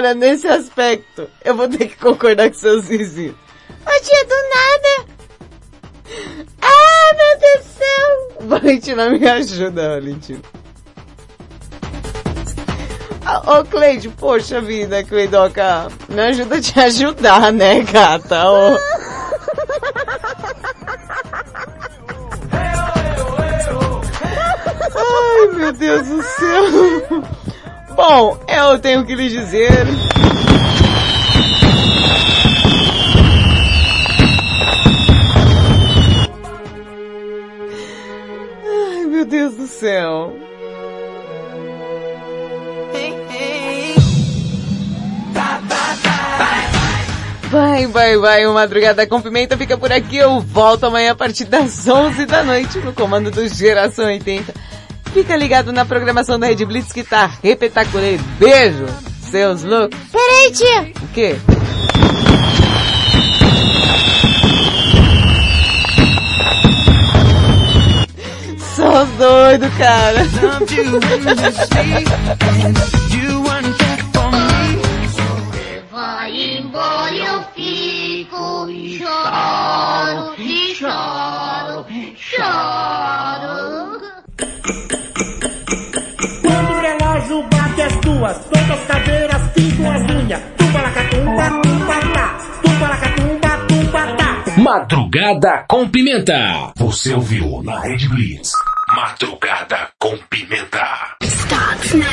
Olha, nesse aspecto, eu vou ter que concordar com seus vizinhos. Ô tia, do nada. Ah, meu Deus do céu. Valentina, me ajuda, Valentina. Ô, Cleide, poxa vida, Cleidoca, me ajuda a te ajudar, né, gata? Ô. eu tenho que lhe dizer... Ai, meu Deus do céu. Vai, Ai, vai, vai, o Madrugada com Pimenta fica por aqui. Eu volto amanhã a partir das 11 da noite no comando do Geração 80. Fica ligado na programação da Rede Blitz que tá repetaculê. Beijo, seus loucos. Peraí, tia. O quê? Sou doido, cara. Madrugada com Pimenta. Você ouviu na Rede Blitz. Madrugada com Pimenta. Starts now.